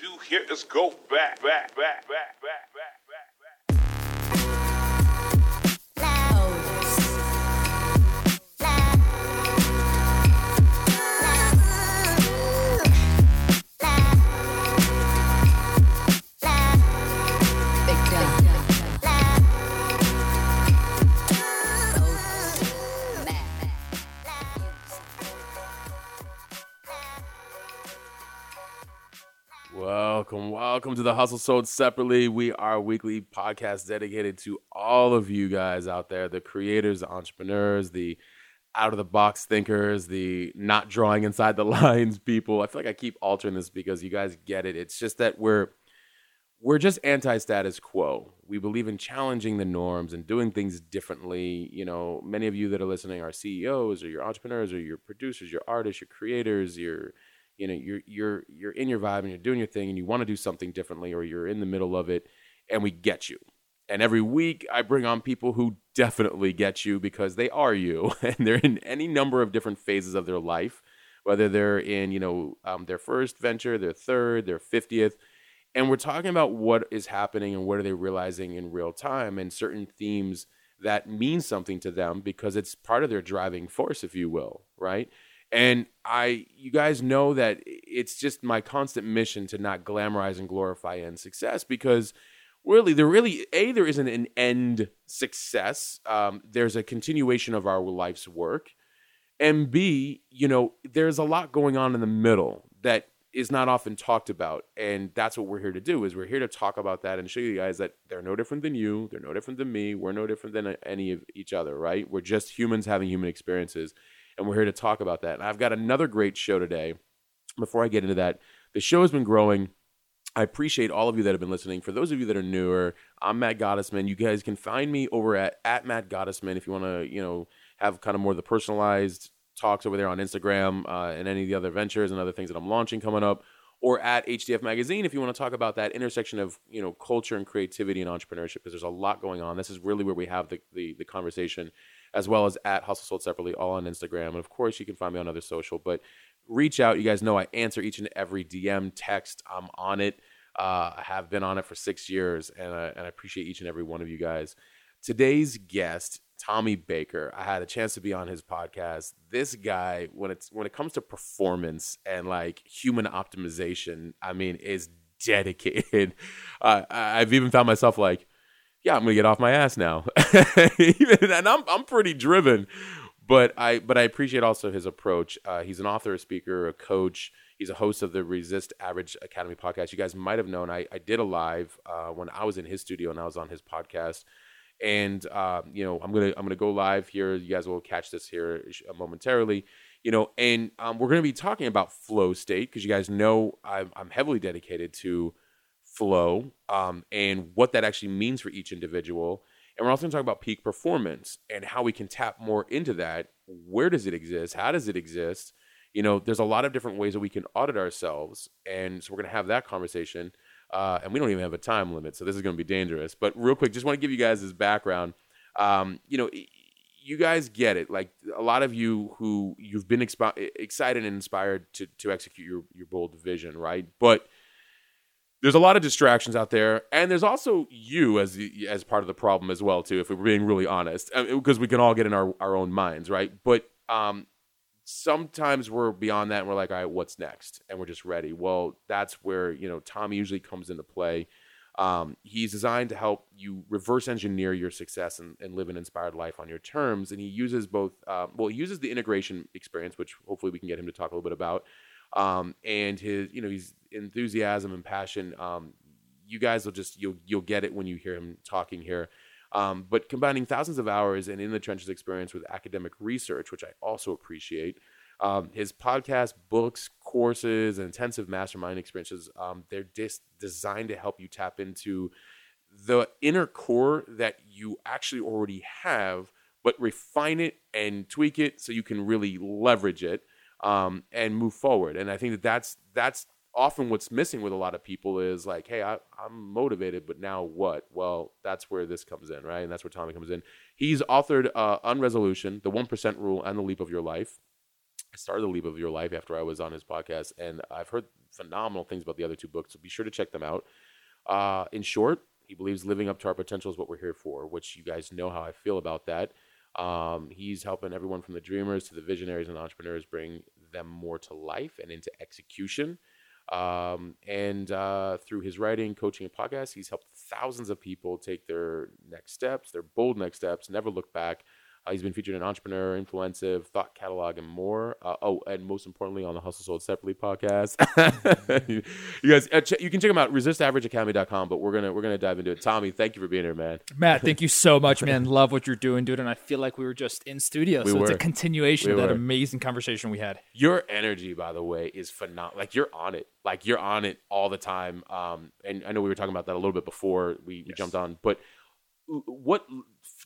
do here is go back, back, back, back, back, back, Welcome, welcome to the Hustle Sold Separately. We are a weekly podcast dedicated to all of you guys out there, the creators, the entrepreneurs, the out of the box thinkers, the not drawing inside the lines people. I feel like I keep altering this because you guys get it. It's just that we're we're just anti-status quo. We believe in challenging the norms and doing things differently. You know, many of you that are listening are CEOs or your entrepreneurs or your producers, your artists, your creators, your you know, you're you're you're in your vibe and you're doing your thing and you want to do something differently or you're in the middle of it and we get you. And every week I bring on people who definitely get you because they are you and they're in any number of different phases of their life, whether they're in, you know, um, their first venture, their third, their 50th, and we're talking about what is happening and what are they realizing in real time and certain themes that mean something to them because it's part of their driving force if you will right and i you guys know that it's just my constant mission to not glamorize and glorify end success because really there really a there isn't an end success. Um, there's a continuation of our life's work. And b you know there's a lot going on in the middle that is not often talked about. And that's what we're here to do is we're here to talk about that and show you guys that they're no different than you. They're no different than me. We're no different than any of each other right? We're just humans having human experiences and we're here to talk about that and i've got another great show today before i get into that the show has been growing I appreciate all of you that have been listening. For those of you that are newer, I'm Matt Gottesman. You guys can find me over at, at Matt Gottesman if you want to, you know, have kind of more of the personalized talks over there on Instagram uh, and any of the other ventures and other things that I'm launching coming up, or at HDF Magazine if you want to talk about that intersection of you know culture and creativity and entrepreneurship because there's a lot going on. This is really where we have the, the the conversation, as well as at Hustle Sold separately, all on Instagram, and of course you can find me on other social. But reach out. You guys know I answer each and every DM, text. I'm on it. Uh, I have been on it for six years, and I, and I appreciate each and every one of you guys. Today's guest, Tommy Baker, I had a chance to be on his podcast. This guy, when it's when it comes to performance and like human optimization, I mean, is dedicated. Uh, I've even found myself like, yeah, I'm gonna get off my ass now, and I'm I'm pretty driven. But I but I appreciate also his approach. Uh, he's an author, a speaker, a coach. He's a host of the Resist Average Academy podcast. You guys might have known I, I did a live uh, when I was in his studio and I was on his podcast. And uh, you know I'm gonna I'm gonna go live here. You guys will catch this here momentarily. You know, and um, we're gonna be talking about flow state because you guys know I'm, I'm heavily dedicated to flow um, and what that actually means for each individual. And we're also going to talk about peak performance and how we can tap more into that. Where does it exist? How does it exist? You know, there's a lot of different ways that we can audit ourselves. And so we're going to have that conversation. Uh, and we don't even have a time limit. So this is going to be dangerous. But real quick, just want to give you guys this background. Um, you know, you guys get it. Like a lot of you who you've been expo- excited and inspired to, to execute your, your bold vision, right? But there's a lot of distractions out there, and there's also you as the, as part of the problem as well too. If we're being really honest, because we can all get in our, our own minds, right? But um, sometimes we're beyond that, and we're like, all right, what's next? And we're just ready. Well, that's where you know Tommy usually comes into play. Um, he's designed to help you reverse engineer your success and, and, live an inspired life on your terms. And he uses both. Uh, well, he uses the integration experience, which hopefully we can get him to talk a little bit about um, and his you know his enthusiasm and passion. Um, you guys will just you'll you'll get it when you hear him talking here. Um, but combining thousands of hours and in the trenches experience with academic research, which I also appreciate. Um, his podcast, books, courses, and intensive mastermind experiences, um, they're just designed to help you tap into the inner core that you actually already have, but refine it and tweak it so you can really leverage it um, and move forward. And I think that that's that's often what's missing with a lot of people is like, hey, I, I'm motivated, but now what? Well, that's where this comes in, right? And that's where Tommy comes in. He's authored uh, Unresolution, The One Percent Rule, and The Leap of Your Life. I started the Leap of Your Life after I was on his podcast, and I've heard phenomenal things about the other two books. So be sure to check them out. Uh, in short, he believes living up to our potential is what we're here for, which you guys know how I feel about that. Um, he's helping everyone from the dreamers to the visionaries and entrepreneurs bring them more to life and into execution. Um, and uh, through his writing, coaching, and podcast, he's helped thousands of people take their next steps, their bold next steps, never look back. Uh, he's been featured in Entrepreneur, Influensive, Thought Catalog, and more. Uh, oh, and most importantly, on the Hustle Sold Separately podcast. you, guys, uh, ch- you can check him out, resistaverageacademy.com, but we're gonna we're gonna dive into it. Tommy, thank you for being here, man. Matt, thank you so much, man. Love what you're doing, dude. And I feel like we were just in studio. We so it's a continuation We of that were. amazing conversation we had. Your energy, by the way, is phenomenal. Like you're on it. Like you're on it all the time. Um, and I know we were talking about that a little bit before we, we Yes. jumped on, but what?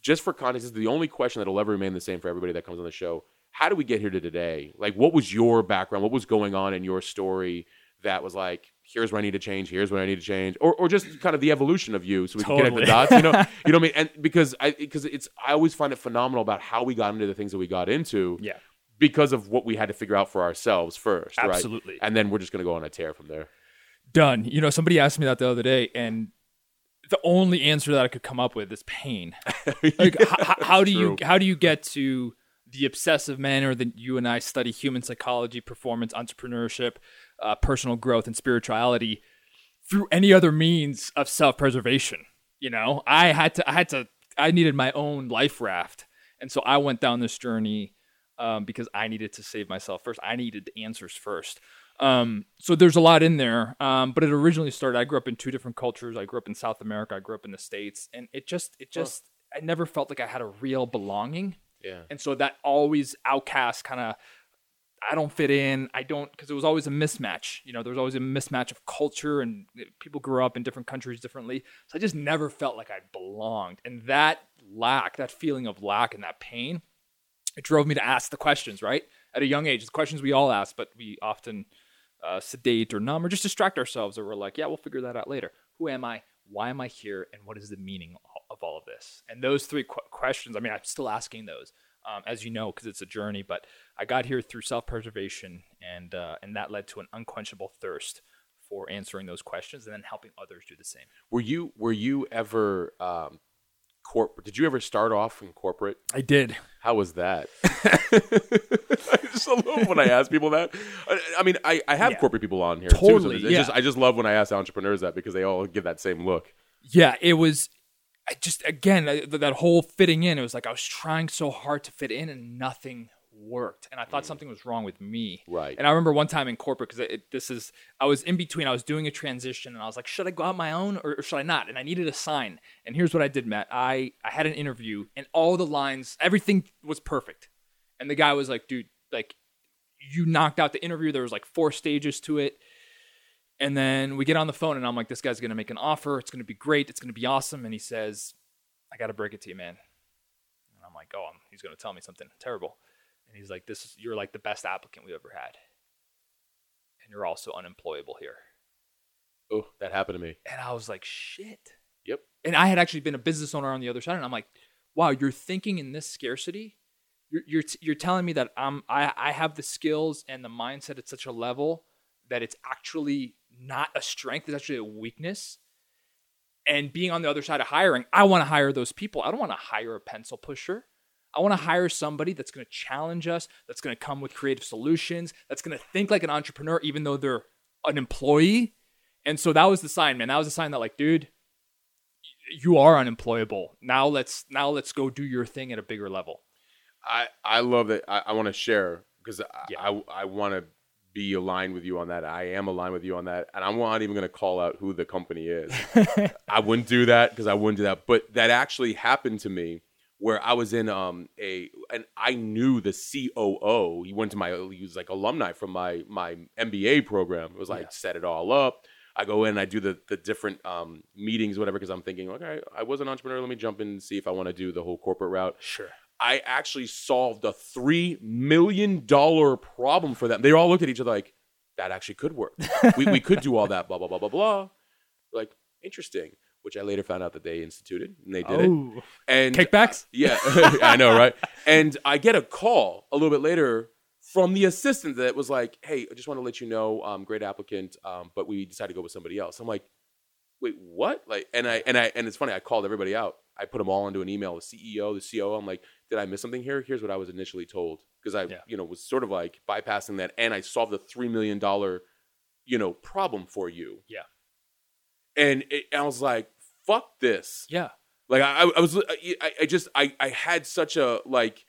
Just for context, this is the only question that'll ever remain the same for everybody that comes on the show. How do we get here to today? Like, what was your background? What was going on in your story that was like, here's where I need to change, here's what I need to change, or or just kind of the evolution of you, so we can connect the dots. You know, you know what I mean? And because I because it's I always find it phenomenal about how we got into the things that we got into Yeah, because of what we had to figure out for ourselves first, right? absolutely. And then we're just gonna go on a tear from there. Done. You know, somebody asked me that the other day, and the only answer that I could come up with is pain. Like, h- h- how do you how do you get to the obsessive manner that you and I study human psychology, performance, entrepreneurship, uh, personal growth, and spirituality through any other means of self preservation? You know, I had to I had to I needed my own life raft, and so I went down this journey um, because I needed to save myself first. I needed the answers first. Um, so there's a lot in there. Um, but it originally started. I grew up in two different cultures. I grew up in South America. I grew up in the states, and it just it just I never felt like I had a real belonging. Yeah. And so that always outcast kind of I don't fit in. I don't because it was always a mismatch. You know, there was always a mismatch of culture and people grew up in different countries differently. So I just never felt like I belonged. And that lack, that feeling of lack and that pain, it drove me to ask the questions, right? At a young age, the questions we all ask, but we often uh, sedate or numb or just distract ourselves or we're like, yeah, we'll figure that out later. Who am I? Why am I here? And what is the meaning of all of this? And those three qu- questions, I mean, I'm still asking those, um, as you know, because it's a journey. But I got here through self-preservation, and uh, and that led to an unquenchable thirst for answering those questions and then helping others do the same. Were you were you ever um, corporate? Did you ever start off in corporate? I did. How was that? I just love when I ask people that. I, I mean, I, I have Yeah. corporate people on here too. So Totally, yeah. just I just love when I ask entrepreneurs that because they all give that same look. Yeah, it was. I just again that whole fitting in. It was like I was trying so hard to fit in, and nothing worked. And I thought something was wrong with me. Right. And I remember one time in corporate because it, this is I was in between. I was doing a transition, and I was like, should I go out my own or, or should I not? And I needed a sign. And here's what I did, Matt. I I had an interview, and all the lines, everything was perfect. And the guy was like, dude, like you knocked out the interview. There was like four stages to it. And then we get on the phone, and I'm like, this guy's going to make an offer. It's going to be great. It's going to be awesome. And he says, I got to break it to you, man. And I'm like, oh, um, he's going to tell me something terrible. And he's like, this is, you're like the best applicant we've ever had. And you're also unemployable here. Oh, that happened to me. And I was like, shit. Yep. And I had actually been a business owner on the other side. And I'm like, wow, you're thinking in this scarcity. You're, you're, t- you're telling me that I'm, I, I have the skills and the mindset at such a level that it's actually not a strength, it's actually a weakness. And being on the other side of hiring, I want to hire those people. I don't want to hire a pencil pusher. I want to hire somebody that's going to challenge us, that's going to come with creative solutions, that's going to think like an entrepreneur, even though they're an employee. And so that was the sign, man. That was the sign that, like, dude, you are unemployable. Now let's now let's go do your thing at a bigger level. I I love that. I, I want to share because I, Yeah. I I want to be aligned with you on that. I am aligned with you on that, and I'm not even going to call out who the company is. I wouldn't do that because I wouldn't do that. But that actually happened to me where I was in um a and I knew the COO. He went to my he was like alumni from my my MBA program. It was like Yeah. set it all up. I go in and I do the the different um meetings whatever because I'm thinking okay I was an entrepreneur. Let me jump in and see if I want to do the whole corporate route. Sure. I actually solved a three million dollar problem for them. They all looked at each other like, that actually could work. we, we could do all that, blah, blah, blah, blah, blah. Like, interesting. Which I later found out that they instituted and they did it. Oh, And kickbacks? yeah, I know, right? And I get a call a little bit later from the assistant that was like, "Hey, I just want to let you know, um, great applicant, um, but we decided to go with somebody else." I'm like, "Wait, what?" Like, and I and I and it's funny. I called everybody out. I put them all into an email. The CEO, the COO. I'm like, "Did I miss something here?" Here's what I was initially told because I, Yeah. you know, was sort of like bypassing that, and I solved the three million dollar, you know, problem for you. Yeah. And it, I was like, "Fuck this." Yeah. Like I, I was, I, I just, I, I had such a like,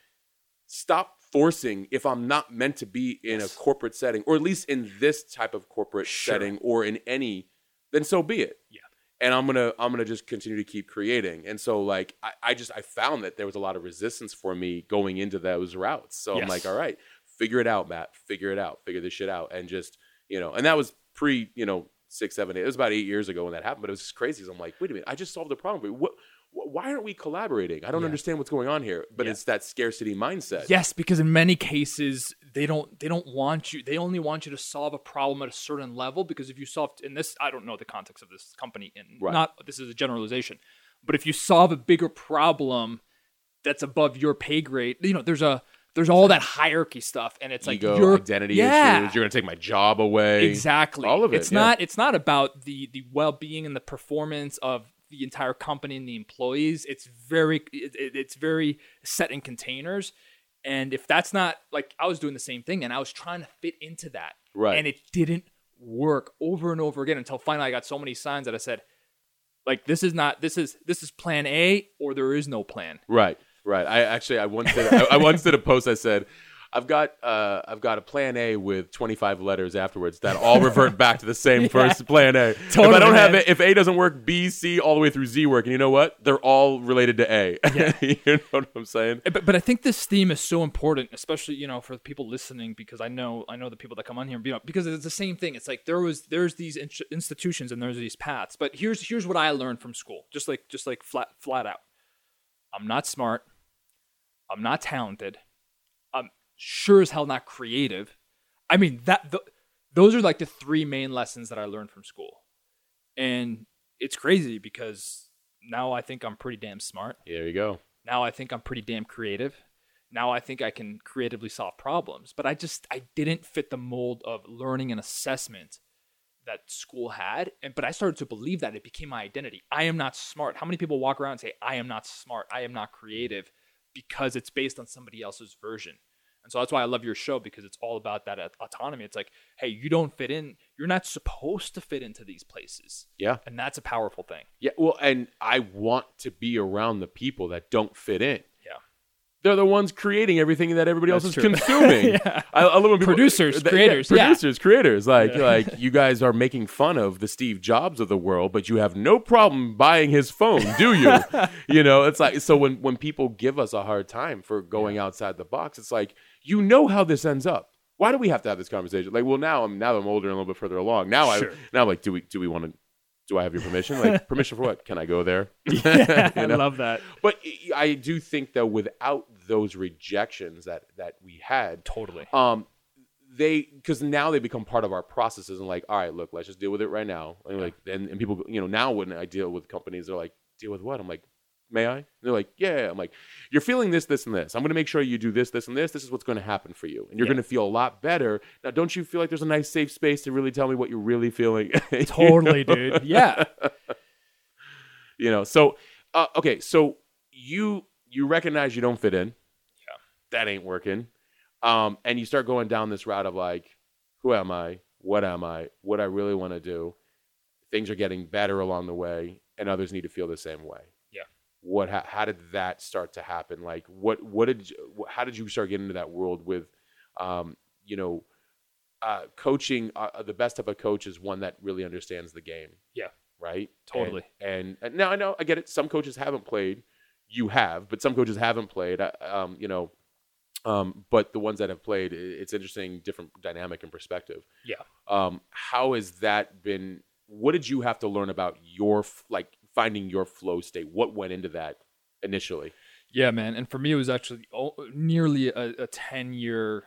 stop forcing if I'm not meant to be in Yes. a corporate setting, or at least in this type of corporate Sure. setting, or in any, then so be it. Yeah. And I'm gonna, I'm gonna just continue to keep creating. And so, like, I, I just, I found that there was a lot of resistance for me going into those routes. So I'm like, all right, figure it out, Matt. Figure it out. Figure this shit out, and just, you know, and that was pre, you know, six, seven, eight. It was about eight years ago when that happened, but it was just crazy. So I'm like, wait a minute, I just solved the problem. What? Why aren't we collaborating? I don't Yeah. understand what's going on here. But Yeah. it's that scarcity mindset. Yes, because in many cases they don't they don't want you. They only want you to solve a problem at a certain level. Because if you solve in this, I don't know the context of this company, and Right. not this is a generalization, but if you solve a bigger problem that's above your pay grade, you know, there's a there's all that hierarchy stuff, and it's like Ego, your identity yeah, issues. You're gonna take my job away. Exactly. All of it, It's yeah. not. It's not about the the well being and the performance of the entire company and the employees. It's very. It, it- it's very set in containers. And if that's not like I was doing the same thing, and I was trying to fit into that, Right. and it didn't work over and over again until finally I got so many signs that I said, like this is not this is this is plan A or there is no plan. Right, right. I actually, I once did, I, I once did a post. I said, I've got, uh, I've got a plan A with 25 letters afterwards that all revert back to the same Yeah. first plan A. if I don't have it, if A doesn't work, B, C, all the way through Z work. And you know what? They're all related to A. Yeah. you know what I'm saying? but, but I think this theme is so important, especially you know for the people listening, because I know I know the people that come on here, you know, because it's the same thing. It's like there was there's these in- institutions and there's these paths. But here's here's what I learned from school, just like just like flat flat out. I'm not smart. I'm not talented. I'm sure as hell not creative. I mean that th- those are like the three main lessons that I learned from school, and it's crazy because now I think I'm pretty damn smart. There you go. Now I think I'm pretty damn creative. Now I think I can creatively solve problems. But I just I didn't fit the mold of learning and assessment that school had. And but I started to believe that it became my identity. I am not smart. How many people walk around and say, I am not smart, I am not creative, because it's based on somebody else's version. And so that's why I love your show because it's all about that uh, autonomy. It's like, hey, you don't fit in. You're not supposed to fit into these places. Yeah. And that's a powerful thing. Yeah. Well, and I want to be around the people that don't fit in. Yeah. They're the ones creating everything that everybody else is true. consuming. Yeah. I, I love when people Producers, creators, yeah. producers, creators. Like Yeah. like you guys are making fun of the Steve Jobs of the world, but you have no problem buying his phone, do you? you know, it's like so when when people give us a hard time for going outside the box, it's like you know how this ends up. Why do we have to have this conversation? Like, well, now I'm now I'm older and a little bit further along. Now Sure. I now I'm like, do we do we want to? Do I have your permission? Like permission for what? Can I go there? Yeah, You I love that. But I do think though, without those rejections that that we had, Totally. um, they because now they become part of our processes and like, all right, look, let's just deal with it right now. And like, and, and people, you know, now when I deal with companies, they're like, deal with what? I'm like, may I? And they're like, yeah, yeah. I'm like, you're feeling this, this, and this. I'm going to make sure you do this, this, and this. This is what's going to happen for you, and you're Yeah. going to feel a lot better. Now, don't you feel like there's a nice, safe space to really tell me what you're really feeling? Totally, dude. Yeah. you know so uh, okay so you you recognize you don't fit in. Yeah. that ain't working. Um and you start going down this route of like who am i? What am i? What i really want to do? Things are getting better along the way and others need to feel the same way. Yeah. what how, how did that start to happen? Like what what did you, how did you start getting into that world with um you know uh coaching uh, the best type of coach is one that really understands the game. Yeah. right? Totally. and, and, and now i know i get it. Some coaches haven't played you have but some coaches haven't played uh, um you know um but the ones that have played it's interesting different dynamic and perspective Yeah. um how has that been what did you have to learn about your like finding your flow state what went into that initially Yeah, man. And for me, it was actually nearly a, a 10 year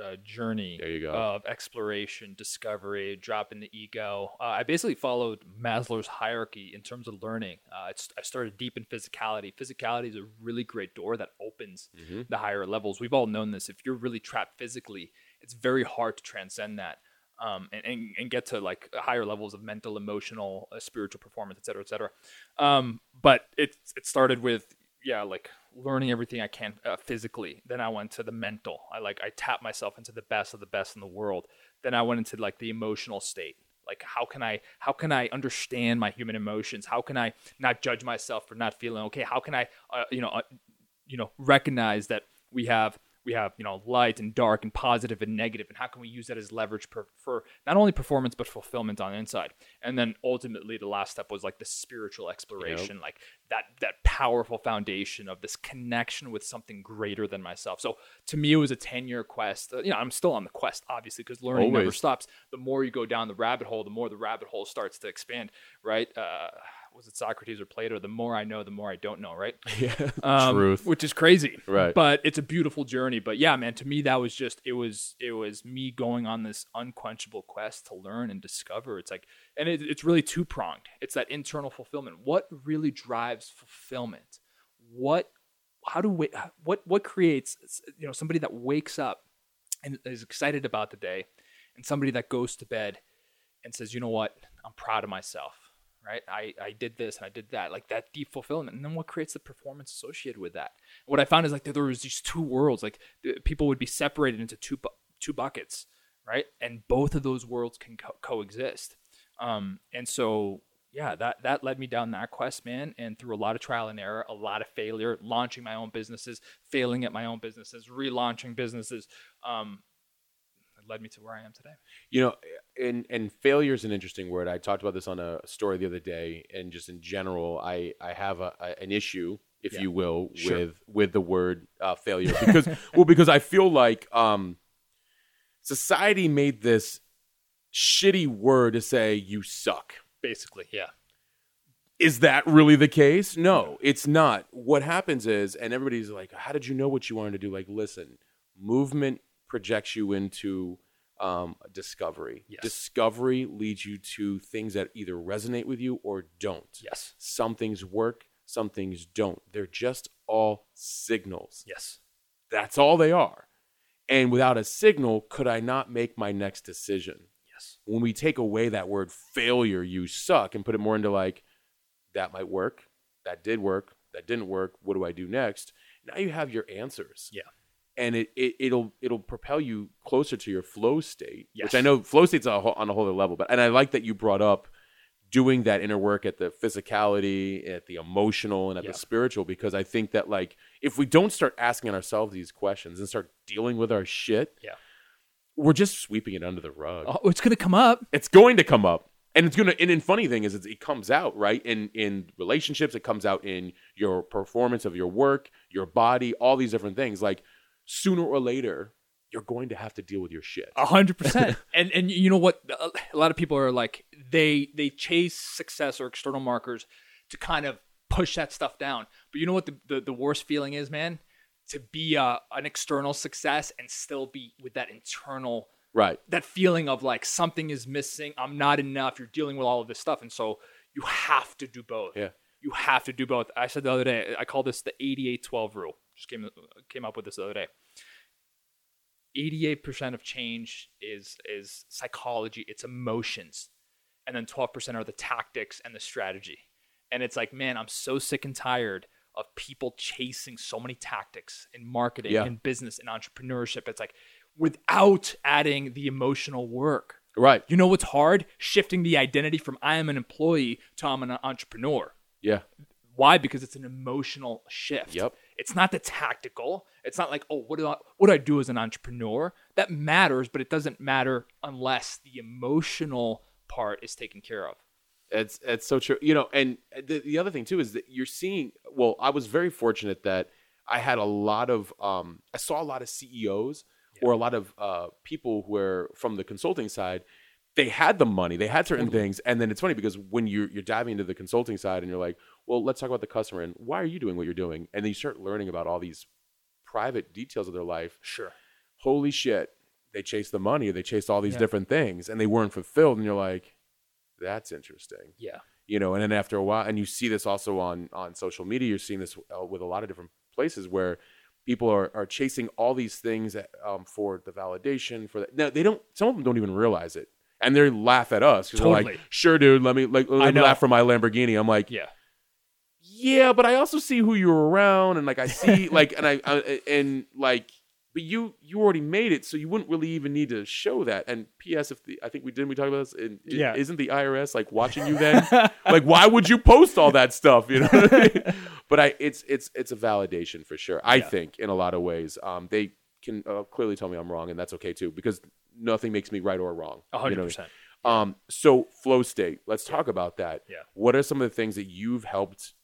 uh, journey There you go. of exploration, discovery, dropping the ego. Uh, I basically followed Maslow's hierarchy in terms of learning. Uh, it's, I started deep in physicality. Physicality is a really great door that opens Mm-hmm. the higher levels. We've all known this. If you're really trapped physically, it's very hard to transcend that. Um, and, and, and get to like higher levels of mental, emotional, uh, spiritual performance, et cetera, et cetera. Um, but it it started with yeah, like learning everything I can uh, physically. Then I went to the mental. I like I tapped myself into the best of the best in the world. Then I went into like the emotional state. Like how can I how can I understand my human emotions? How can I not judge myself for not feeling okay? How can I uh, you know uh, you know recognize that we have we have you know light and dark and positive and negative and how can we use that as leverage per, for not only performance but fulfillment on the inside? And then ultimately the last step was like the spiritual exploration like that that powerful foundation of this connection with something greater than myself. So to me it was a 10 year quest. Uh, you know i'm still on the quest obviously because learning never stops. The more you go down the rabbit hole the more the rabbit hole starts to expand right? Uh was it Socrates or Plato? The more I know, the more I don't know, right? Yeah. um, Truth. which is crazy Right. but it's a beautiful journey but yeah man to me that was just it was it was me going on this unquenchable quest to learn and discover it's like and it, it's really two pronged it's that internal fulfillment what really drives fulfillment what how do we what what creates you know somebody that wakes up and is excited about the day and somebody that goes to bed and says you know what i'm proud of myself right? I i did this and i did that like that deep fulfillment. And then what creates the performance associated with that? What i found is like there was these two worlds like people would be separated into two bu- two buckets right? And both of those worlds can co- coexist. Um and so yeah that that led me down that quest man. And through a lot of trial and error a lot of failure launching my own businesses failing at my own businesses relaunching businesses um led me to where i am today You know, and and failure is an interesting word. I talked about this on a story the other day, and just in general, I I have a, a an issue, if Yeah. you will, Sure. with with the word uh, failure because well because I feel like um, society made this shitty word to say you suck. basically yeah Is that really the case? No, it's not. What happens is, and everybody's like, "How did you know what you wanted to do?" Like, listen, movement projects you into um, discovery. Yes. Discovery leads you to things that either resonate with you or don't. yes Some things work, some things don't. They're just all signals. yes That's all they are. And without a signal, could I not make my next decision? yes when we take away that word failure, you suck, and put it more into like, that might work, that did work, that didn't work, what do I do next? Now you have your answers. Yeah. And it, it it'll it'll propel you closer to your flow state, Yes. which I know flow state's a whole, on a whole other level. But and I like that you brought up doing that inner work at the physicality, at the emotional, and at Yeah. the spiritual, because I think that like if we don't start asking ourselves these questions and start dealing with our shit, Yeah. we're just sweeping it under the rug oh, it's gonna come up it's going to come up and it's gonna and, and funny thing is it's, it comes out right in in relationships it comes out in your performance of your work your body all these different things like sooner or later you're going to have to deal with your shit A hundred percent. And and you know what? A a lot of people are like they they chase success or external markers to kind of push that stuff down. But you know what the the, the worst feeling is, man? To be uh, an external success and still be with that internal right that feeling of like something is missing. I'm not enough. You're dealing with all of this stuff, and so you have to do both. Yeah. You have to do both. I said the other day. I call this the 88-12 rule. Just came came up with this the other day. 88% of change is is psychology, it's emotions. And then 12% are the tactics and the strategy. And it's like, man, I'm so sick and tired of people chasing so many tactics in marketing, Yeah. in business, in entrepreneurship. It's like without adding the emotional work. right You know what's hard? Shifting the identity from I am an employee to I'm an entrepreneur. yeah Why? Because it's an emotional shift. Yep. It's not the tactical. It's not like, oh, what do I what do I do as an entrepreneur? That matters, but it doesn't matter unless the emotional part is taken care of. It's it's so true. You know, and the, the other thing too is that you're seeing. Well, I was very fortunate that I had a lot of. Um, I saw a lot of CEOs or a lot of uh, people who are from the consulting side. They had the money, they had certain things, and then it's funny because when you're you're diving into the consulting side and you're like, well, let's talk about the customer and why are you doing what you're doing, and then you start learning about all these private details of their life Sure. holy shit they chased the money, or they chased all these Yeah. different things, and they weren't fulfilled. And you're like, that's interesting, Yeah. you know. And then after a while, and you see this also on on social media. You're seeing this uh, with a lot of different places where people are, are chasing all these things um, for the validation for that. Now they don't. Some of them don't even realize it, and they laugh at us because they're Totally. like, "Sure, dude, let me like let I me know. laugh for my Lamborghini." I'm like, Yeah. Yeah, but I also see who you're around, and like I see like, and I, I and like, but you you already made it, so you wouldn't really even need to show that. And P.S. If the I think we didn't we talk about this, and, Yeah. isn't the IRS like watching you then? like, why would you post all that stuff? You know, what I mean? but I it's it's it's a validation for sure. I Yeah. think in a lot of ways, um, they can uh, clearly tell me I'm wrong, and that's okay too, because nothing makes me right or wrong. A you hundred know? percent. Um, so flow state. Let's talk about that. Yeah. What are some of the things that you've helped,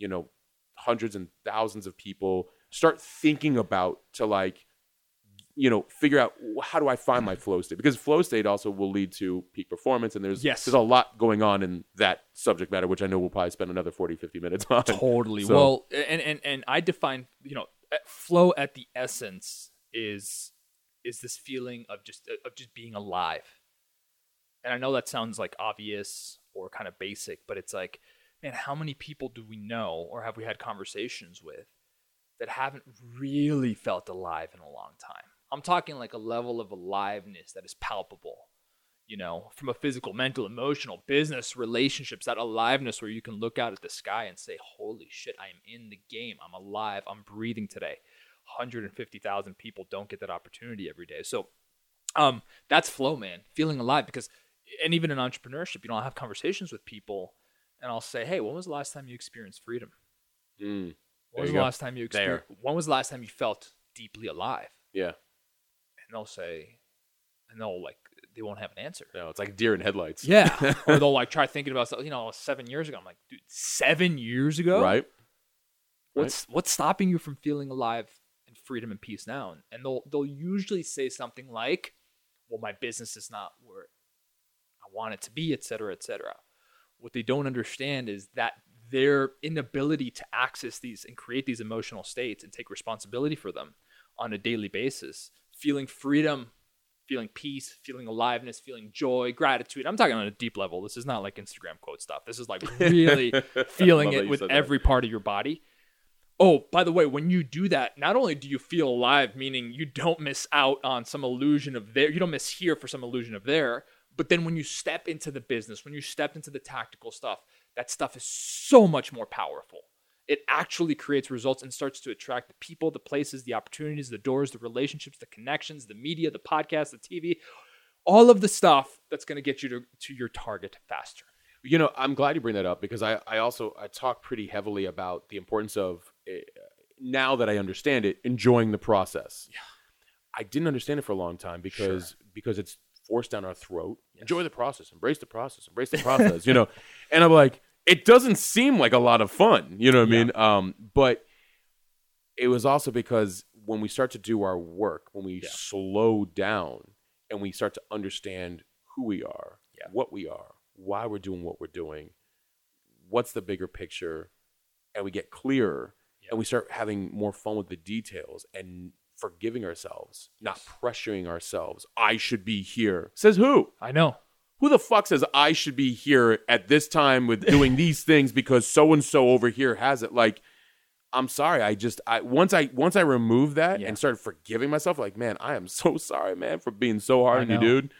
you know, hundreds and thousands of people start thinking about to like, you know, figure out how do I find my flow state? Because flow state also will lead to peak performance, and there's Yes. there's a lot going on in that subject matter, which I know we'll probably spend another 40, 50 minutes on. Totally. So- Well, and and and I define, you know, flow at the essence is is this feeling of just uh, of just being alive. And I know that sounds like obvious or kind of basic, but it's like, man, how many people do we know or have we had conversations with that haven't really felt alive in a long time? I'm talking like a level of aliveness that is palpable you know, from a physical, mental, emotional, business, relationships, that aliveness where you can look out at the sky and say, holy shit, I am in the game. I'm alive. I'm breathing today. 150,000 people don't get that opportunity every day. So um, that's flow, man, feeling alive because, and even in entrepreneurship, you I'll have conversations with people and I'll say, hey, when was the last time you experienced freedom? Mm, When was the go. last time you experienced, when was the last time you felt deeply alive? yeah, And they'll say, and they'll like, they won't have an answer. no, it's like deer in headlights. Yeah. or they'll like try thinking about you know, seven years ago. I'm like, dude, seven years ago? right. What's what's stopping you from feeling alive and freedom and peace now? And, and they'll they'll usually say something like, Well, my business is not where I want it to be, et cetera, et cetera. What they don't understand is that their inability to access these and create these emotional states and take responsibility for them on a daily basis, feeling freedom, feeling peace, feeling aliveness, feeling joy, gratitude. I'm talking on a deep level. This is not like Instagram quote stuff. This is like really feeling it with said that. every part of your body. Oh, by the way, when you do that, not only do you feel alive, meaning you don't miss out on some illusion of there, you don't miss here for some illusion of there, but then when you step into the business, when you step into the tactical stuff, that stuff is so much more powerful. It actually creates results and starts to attract the people, the places, the opportunities, the doors, the relationships, the connections, the media, the podcast, the TV, all of the stuff that's going to get you to, to your target faster. You know, I'm glad you bring that up because I, I also I talk pretty heavily about the importance of uh, now that I understand it, enjoying the process. Yeah. I didn't understand it for a long time because because it's forced down our throat. Enjoy the process, embrace the process, embrace the process. you know, and I'm like, it doesn't seem like a lot of fun. You know what I mean? Um, but it was also because when we start to do our work, when we Yeah. slow down and we start to understand who we are, Yeah. what we are, why we're doing what we're doing, what's the bigger picture, and we get clearer and we start having more fun with the details and forgiving ourselves, not pressuring ourselves. I should be here. Says who? I know. Who the fuck says I should be here at this time with doing these things because so and so over here has it? Like, I'm sorry. I just I once I once I removed that Yeah. and started forgiving myself, like, man, I am so sorry, man, for being so hard I on you, know. dude.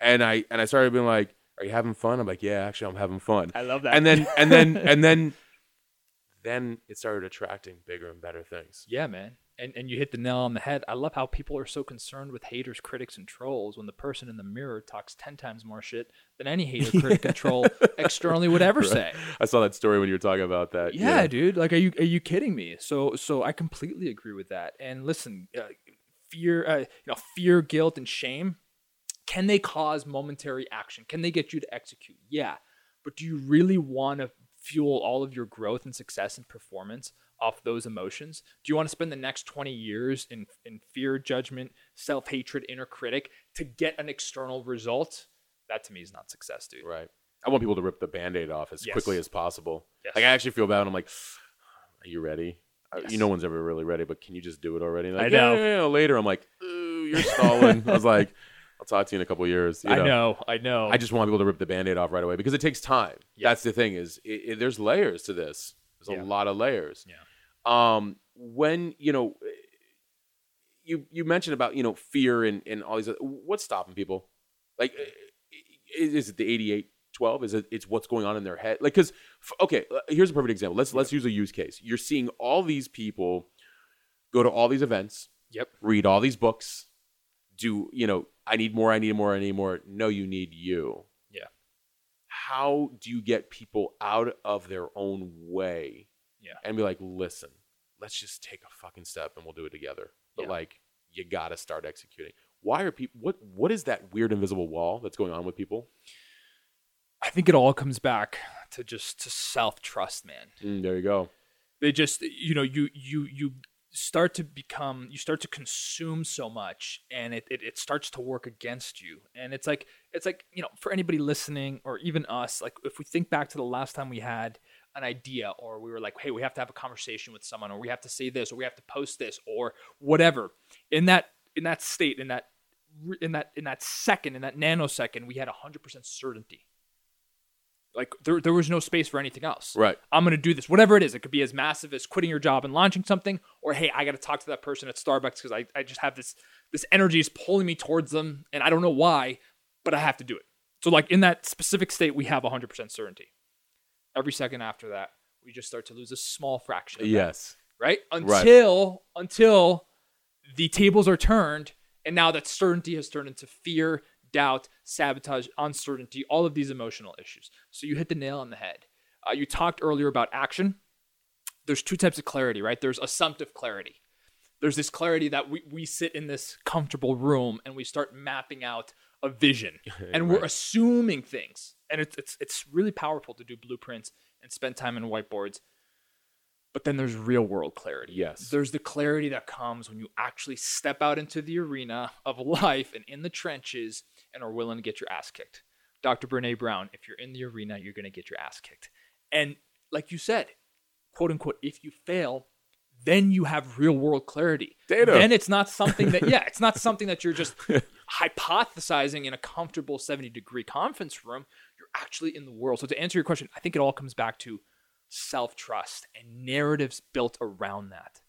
And I and I started being like, Are you having fun? I'm like, Yeah, actually I'm having fun. I love that. And then and then and then then it started attracting bigger and better things. Yeah, man. And and you hit the nail on the head. I love how people are so concerned with haters, critics, and trolls when the person in the mirror talks ten times more shit than any hater, critic, and troll externally would ever say. I saw that story when you were talking about that. Yeah, dude. Like, are you are you kidding me? So so I completely agree with that. And listen, uh, fear, uh, you know, fear, guilt, and shame. Can they cause momentary action? Can they get you to execute? Yeah, but do you really want to fuel all of your growth and success and performance off those emotions? Do you want to spend the next 20 years in, in fear, judgment, self hatred, inner critic to get an external result? That to me is not success, dude. Right. I want people to rip the band-aid off as Yes. quickly as possible. Yes. Like I actually feel bad. and I'm like, are you ready? Uh, Yes. You know, one's ever really ready, but can you just do it already? Like, I know. "Yeah, yeah, yeah," later, I'm like, "Ooh, you're stalling. I was like, I'll talk to you in a couple years. you I know, I know. I just want people to rip the band-aid off right away because it takes time. Yeah. That's the thing is it, it- there's layers to this. There's Yeah. a lot of layers. Yeah. Um, when you know, you you mentioned about you know fear and and all these. Other, what's stopping people? Like, i- is it the 88 12? Is it it's what's going on in their head? Like, because okay, here's a perfect example. Let's let's use a use case. You're seeing all these people go to all these events, Yep. read all these books, do you know? I need more. I need more. I need more. No, you need you. Yeah. How do you get people out of their own way? Yeah. And be like, listen, let's just take a fucking step and we'll do it together. But Yeah. like, you got to start executing. Why are people? What What is that weird invisible wall that's going on with people? I think it all comes back to just to self trust, man. Mm, there you go. They just you know you you you start to become you start to consume so much and it, it it starts to work against you. And it's like it's like you know for anybody listening or even us like if we think back to the last time we had an idea or we were like hey we have to have a conversation with someone or we have to say this or we have to post this or whatever in that in that state in that in that in that second in that nanosecond we had 100% certainty like there, there was no space for anything else Right. I'm going to do this, whatever it is. It could be as massive as quitting your job and launching something, or hey, I got to talk to that person at Starbucks because I, I just have this this energy is pulling me towards them, and I don't know why, but I have to do it. So like in that specific state, we have 100% certainty. Every second after that, we just start to lose a small fraction. Of that, Yes. right? Until until the tables are turned, and now that certainty has turned into fear, doubt, sabotage, uncertainty, all of these emotional issues. So you hit the nail on the head. Uh, you talked earlier about action. There's two types of clarity, right? There's assumptive clarity. There's this clarity that we, we sit in this comfortable room and we start mapping out a vision and we're assuming things. And it's, it's, it's really powerful to do blueprints and spend time in whiteboards. But then there's real world clarity. Yes. There's the clarity that comes when you actually step out into the arena of life and in the trenches and are willing to get your ass kicked. Dr. Brene Brown, if you're in the arena, you're going to get your ass kicked. And like you said, quote unquote, if you fail, then you have real world clarity. Data. Then it's not something that, yeah, it's not something that you're just hypothesizing in a comfortable 70 degree conference room. You're actually in the world. So to answer your question, I think it all comes back to self trust and narratives built around that.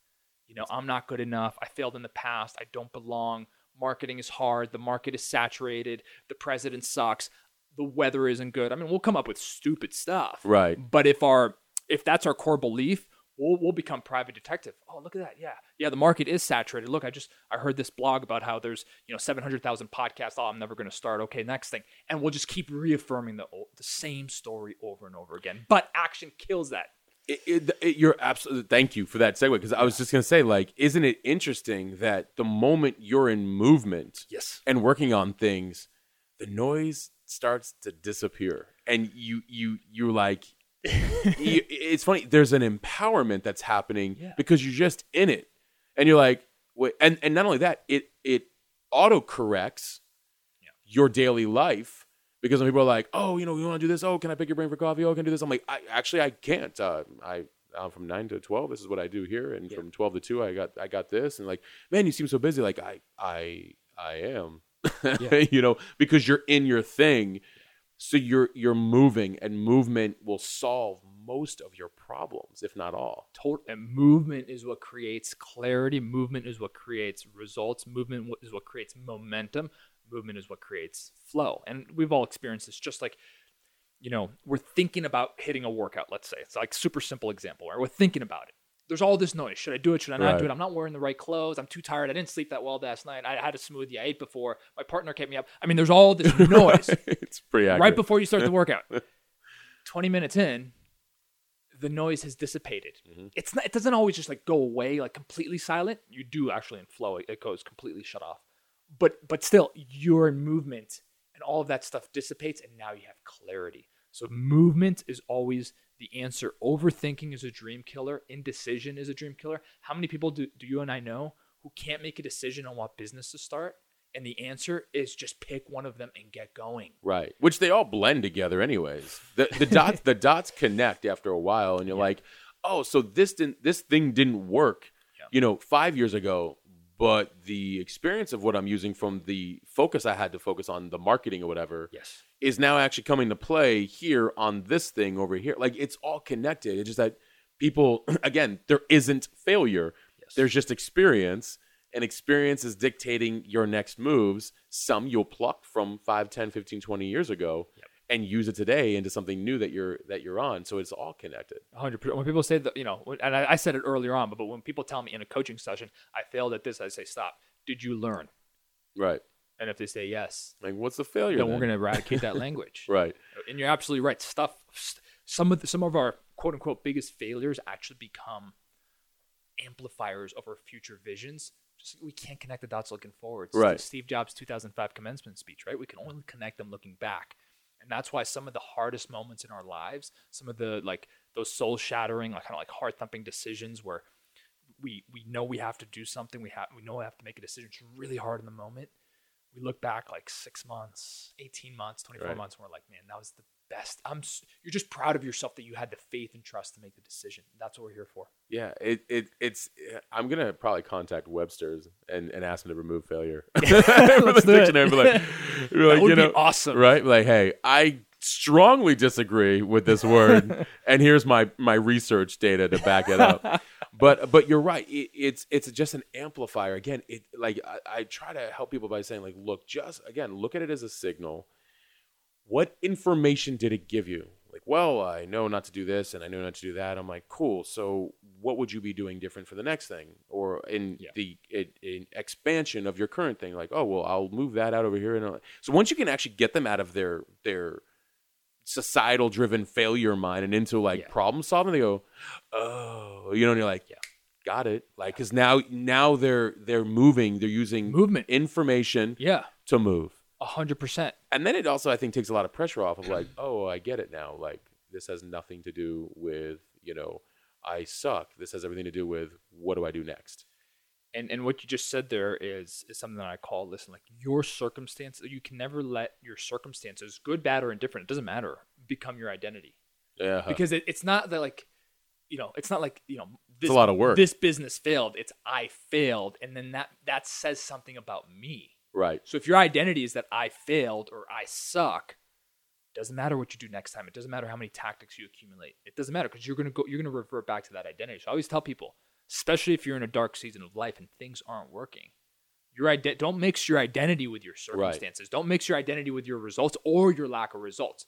You know, I'm not good enough. I failed in the past. I don't belong. Marketing is hard. The market is saturated. The president sucks. The weather isn't good. I mean, we'll come up with stupid stuff. Right. But if our if that's our core belief, we'll we'll become private detective. Oh, look at that. Yeah. Yeah, the market is saturated. Look, I just I heard this blog about how there's, you know, 700,000 podcasts. Oh, I'm never going to start. Okay, next thing. And we'll just keep reaffirming the the same story over and over again. But action kills that. It, it, it- you're absolutely thank you for that segue because I was just gonna say like, isn't it interesting that the moment you're in movement Yes. and working on things, the noise starts to disappear, and you you you're like, you, it's funny. There's an empowerment that's happening Yeah. because you're just in it, and you're like, wait, and and not only that, it it auto corrects Yeah. your daily life because when people are like, oh, you know, you want to do this? Oh, can I pick your brain for coffee? Oh, can I do this? I'm like, I actually I can't. Uh, I'm from nine to twelve, this is what I do here, and Yeah. from twelve to two, I got I got this, and like, man, you seem so busy. Like I I I am, Yeah. you know, because you're in your thing, so you're you're moving, and movement will solve most of your problems, if not all. Total and movement is what creates clarity. Movement is what creates results. Movement is what creates momentum. Movement is what creates flow. And we've all experienced this. Just like, you know, we're thinking about hitting a workout. Let's say it's like super simple example. Right? We're thinking about it. There's all this noise. Should I do it? Should I not Right. do it? I'm not wearing the right clothes. I'm too tired. I didn't sleep that well last night. I had a smoothie I ate before. My partner kept me up. I mean, there's all this noise it's pretty accurate. right before you start the workout. 20 minutes in, the noise has dissipated. Mhm. It's not, it doesn't always just like go away like completely silent. You do actually in flow it goes completely shut off. But but still you're in movement and all of that stuff dissipates and now you have clarity. So movement is always the answer. Overthinking is a dream killer. Indecision is a dream killer. How many people do, do you and I know who can't make a decision on what business to start? And the answer is just pick one of them and get going. Right. Which they all blend together anyways. The the dots the dots connect after a while and you're like, "Oh, so this didn't this thing didn't work, Yeah. you know, 5 years ago, but the experience of what I'm using from the focus I had to focus on the marketing or whatever Yes. is now actually coming to play here on this thing over here. Like it's all connected. It's just that people, again, there isn't failure. Yes. There's just experience, and experience is dictating your next moves. Some you'll pluck from 5, 10, 15, 20 years ago Yep. And use it today into something new that you're that you're on. So it's all connected. hundred percent. When people say that, you know, and I, I said it earlier on, but, but when people tell me in a coaching session, I failed at this, I say, stop. Did you learn? Right. And if they say yes, Like what's the failure? then then? we're going to eradicate that language. Right. And you're absolutely right. Stuff. st- Some of the, some of our quote unquote biggest failures actually become amplifiers of our future visions. Just we can't connect the dots looking forward. It's Right. Steve Jobs' 2005 commencement speech, right? We can only connect them looking back. And that's why some of the hardest moments in our lives, some of the like those soul shattering, like kind of like heart thumping decisions where we we know we have to do something, we have we know we have to make a decision. It's really hard in the moment. We look back like six months, eighteen months, twenty four Right. months, and we're like, man, that was the best. I'm you're just proud of yourself that you had the faith and trust to make the decision. That's what we're here for. Yeah, it, it it's. I'm gonna probably contact Webster's and, and ask him to remove failure. From the dictionary, like, would you know, awesome. right? Like, hey, I strongly disagree with this word, and here's my my research data to back it up. but but you're right. It, it's it's just an amplifier. Again, it like I, I try to help people by saying like, look, just again, look at it as a signal. What information did it give you? Like, well, I know not to do this and I know not to do that. I'm like, cool. So, what would you be doing different for the next thing, or in Yeah. the in, in expansion of your current thing? Like, oh, well, I'll move that out over here. And I'll... so, once you can actually get them out of their their societal driven failure mind and into like Yeah. problem solving, they go, oh, you know, and you're like, yeah, got it. Like, because now now they're they're moving, they're using Movement. information Yeah, to move hundred percent. and then it also I think takes a lot of pressure off of like, oh, I get it now. Like this has nothing to do with you know I suck. This has everything to do with what do I do next? And and what you just said there is is something that I call listen like your circumstance. You can never let your circumstances, good, bad, or indifferent, it doesn't matter, become your identity. Yeah, because it, it's not that like you know it's not like you know this, a lot of work. this business failed it's i failed and then that that says something about me right, so if your identity is that i failed or i suck doesn't matter what you do next time. It doesn't matter how many tactics you accumulate. It doesn't matter because you're going to go you're to revert back to that identity. So i always tell people especially if you're in a dark season of life and things aren't working your ide- don't mix your identity with your circumstances. Don't mix your identity with your results or your lack of results.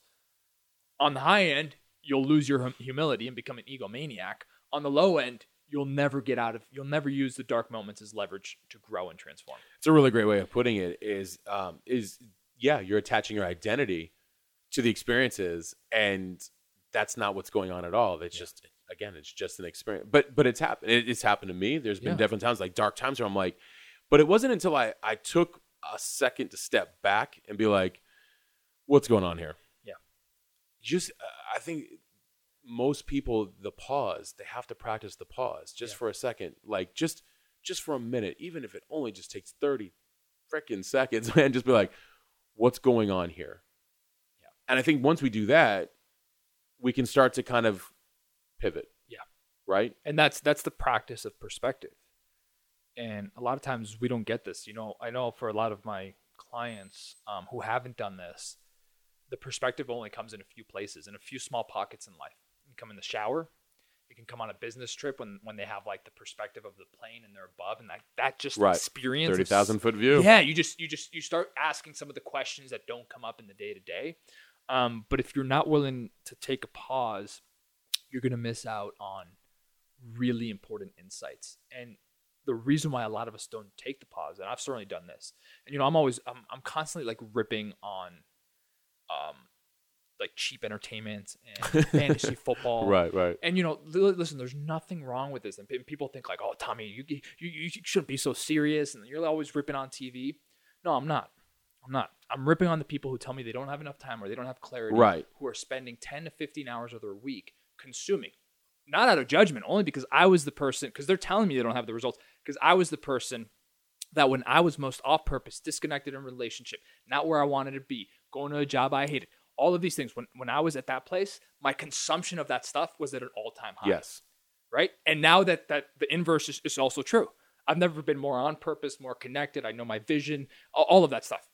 On the high end, you'll lose your hum- humility and become an egomaniac. On the low end, you'll never get out of, you'll never use the dark moments as leverage to grow and transform. it's a really great way of putting it. Is um is yeah, you're attaching your identity to the experiences, and that's not what's going on at all. It's just again, it's just an experience. But but it's happened. It, it's happened to me. There's been Yeah. different times like dark times where I'm like, but it wasn't until I I took a second to step back and be like, what's going on here? Yeah. just uh, I think most people the pause they have to practice the pause just Yeah. for a second like just just for a minute even if it only just takes 30 freaking seconds and just be like what's going on here Yeah. and I think once we do that we can start to kind of pivot Yeah. right And that's, that's the practice of perspective. And a lot of times we don't get this. You know, I know for a lot of my clients um, who haven't done this, the perspective only comes in a few places, in a few small pockets in life. Come in the shower. It can come on a business trip when, when they have like the perspective of the plane and they're above, and that that just Right. experience 30,000 foot view Yeah, you just you just you start asking some of the questions that don't come up in the day to day. Um, but if you're not willing to take a pause, you're gonna miss out on really important insights. And the reason why a lot of us don't take the pause, and I've certainly done this, and you know, I'm always I'm I'm constantly like ripping on um like cheap entertainment and fantasy football. right right And you know, li- listen, there's nothing wrong with this. And pe- people think like, "Oh, Tommy, you you you shouldn't be so serious," and you're always ripping on TV. No, I'm not. I'm not. I'm ripping on the people who tell me they don't have enough time or they don't have clarity. Right. Who are spending 10 to 15 hours of their week consuming, not out of judgment, only because I was the person. Because they're telling me they don't have the results. Because I was the person that when I was most off purpose, disconnected in relationship, not where I wanted to be, going to a job I hated, all of these things. When when I was at that place, my consumption of that stuff was at an all time high yes right? And now that that the inverse is, is also true. I've never been more on purpose, more connected. I know my vision, all, of that stuff.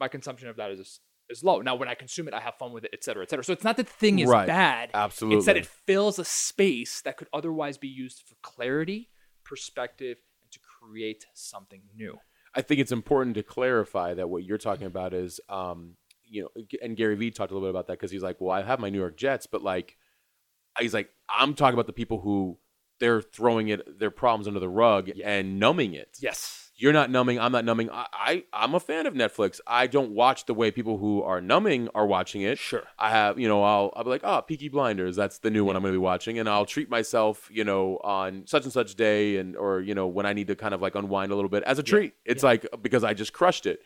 My consumption of that is is low. Now, when I consume it, I have fun with it, et cetera, et cetera. So it's not that the thing is Right. bad. Absolutely. It's that it fills a space that could otherwise be used for clarity, perspective, and to create something new. I think it's important to clarify that what you're talking about is, um, you know, and Gary Vee talked a little bit about that because he's like, well, I have my New York Jets, but like, he's like, I'm talking about the people who they're throwing it, their problems under the rug and numbing it. Yes. You're not numbing. I'm not numbing. I, I I'm a fan of Netflix. I don't watch the way people who are numbing are watching it. Sure. I have, you know, I'll I'll be like, oh, Peaky Blinders. That's the new one I'm going to be watching, and I'll treat myself, you know, on such and such day, and or you know when I need to kind of like unwind a little bit as a treat. It's like because I just crushed it.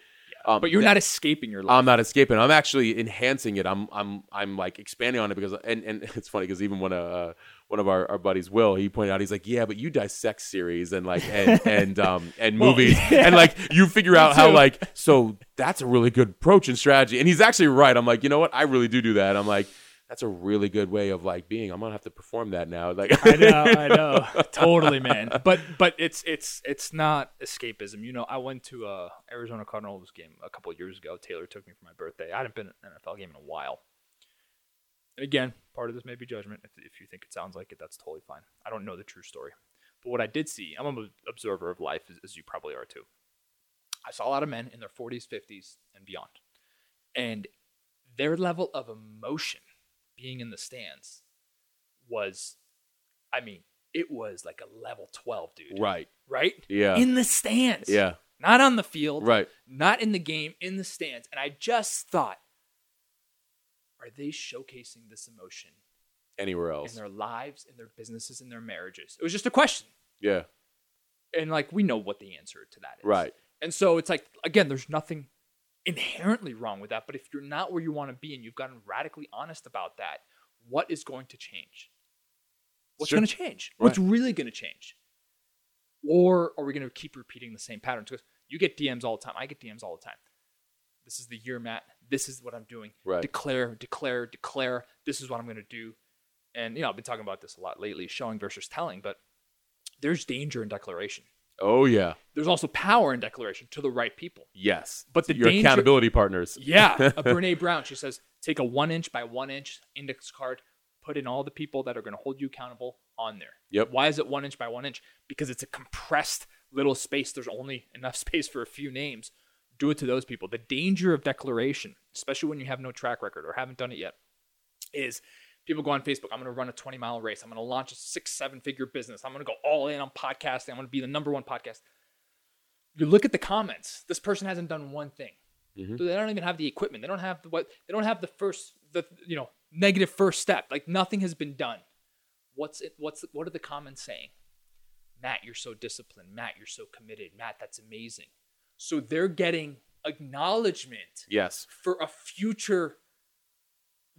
Um, But you're not escaping your life. I'm not escaping. I'm actually enhancing it. I'm I'm I'm like expanding on it because and and it's funny because even when uh one of our, our buddies Will he pointed out he's like yeah but you dissect series and like and and um and Well, movies yeah. and like you figure out how like so that's a really good approach and strategy and he's actually right. I'm like you know what I really do do that. I'm like that's a really good way of like being. I'm gonna have to perform that now. Like I know, I know, totally, man. But but it's it's it's not escapism. You know, I went to a Arizona Cardinals game a couple of years ago. Taylor took me for my birthday. I hadn't been at an NFL game in a while. And again, part of this may be judgment. If, if you think it sounds like it, that's totally fine. I don't know the true story. But what I did see, I'm an observer of life, as, as you probably are too. I saw a lot of men in their 40s, 50s, and beyond. And their level of emotion being in the stands was, I mean, it was like a level 12, dude. right. Right? Yeah. In the stands. Yeah. Not on the field. Right. Not in the game, in the stands. And I just thought, are they showcasing this emotion Anywhere else in their lives, in their businesses, in their marriages? It was just a question. Yeah. And like, we know what the answer to that is. Right. And so it's like, again, there's nothing inherently wrong with that. But if you're not where you want to be and you've gotten radically honest about that, what is going to change? What's Sure. going to change? What's really going to change? Or are we going to keep repeating the same patterns? Because you get DMs all the time. I get DMs all the time. This is the year, Matt. This is what I'm doing. Right. Declare, declare, declare. This is what I'm going to do. And, you know, I've been talking about this a lot lately showing versus telling, but there's danger in declaration. Oh yeah. There's also power in declaration to the right people. Yes. But the your danger- accountability partners. Yeah, a Brene Brown. She says, take a one inch by one inch index card, put in all the people that are going to hold you accountable on there. Yep. Why is it one inch by one inch? Because it's a compressed little space. There's only enough space for a few names. Do it to those people. The danger of declaration, especially when you have no track record or haven't done it yet, is people go on Facebook. I'm going to run a 20 mile race. I'm going to launch a six, seven figure business. I'm going to go all in on podcasting. I'm going to be the number one podcast. You look at the comments. This person hasn't done one thing. So they don't even have the equipment. They don't have the what. They don't have the first, the you know, negative first step. Like nothing has been done. What's it? What's what are the comments saying? Matt, you're so disciplined. Matt, you're so committed. Matt, that's amazing. So they're getting acknowledgement Yes. for a future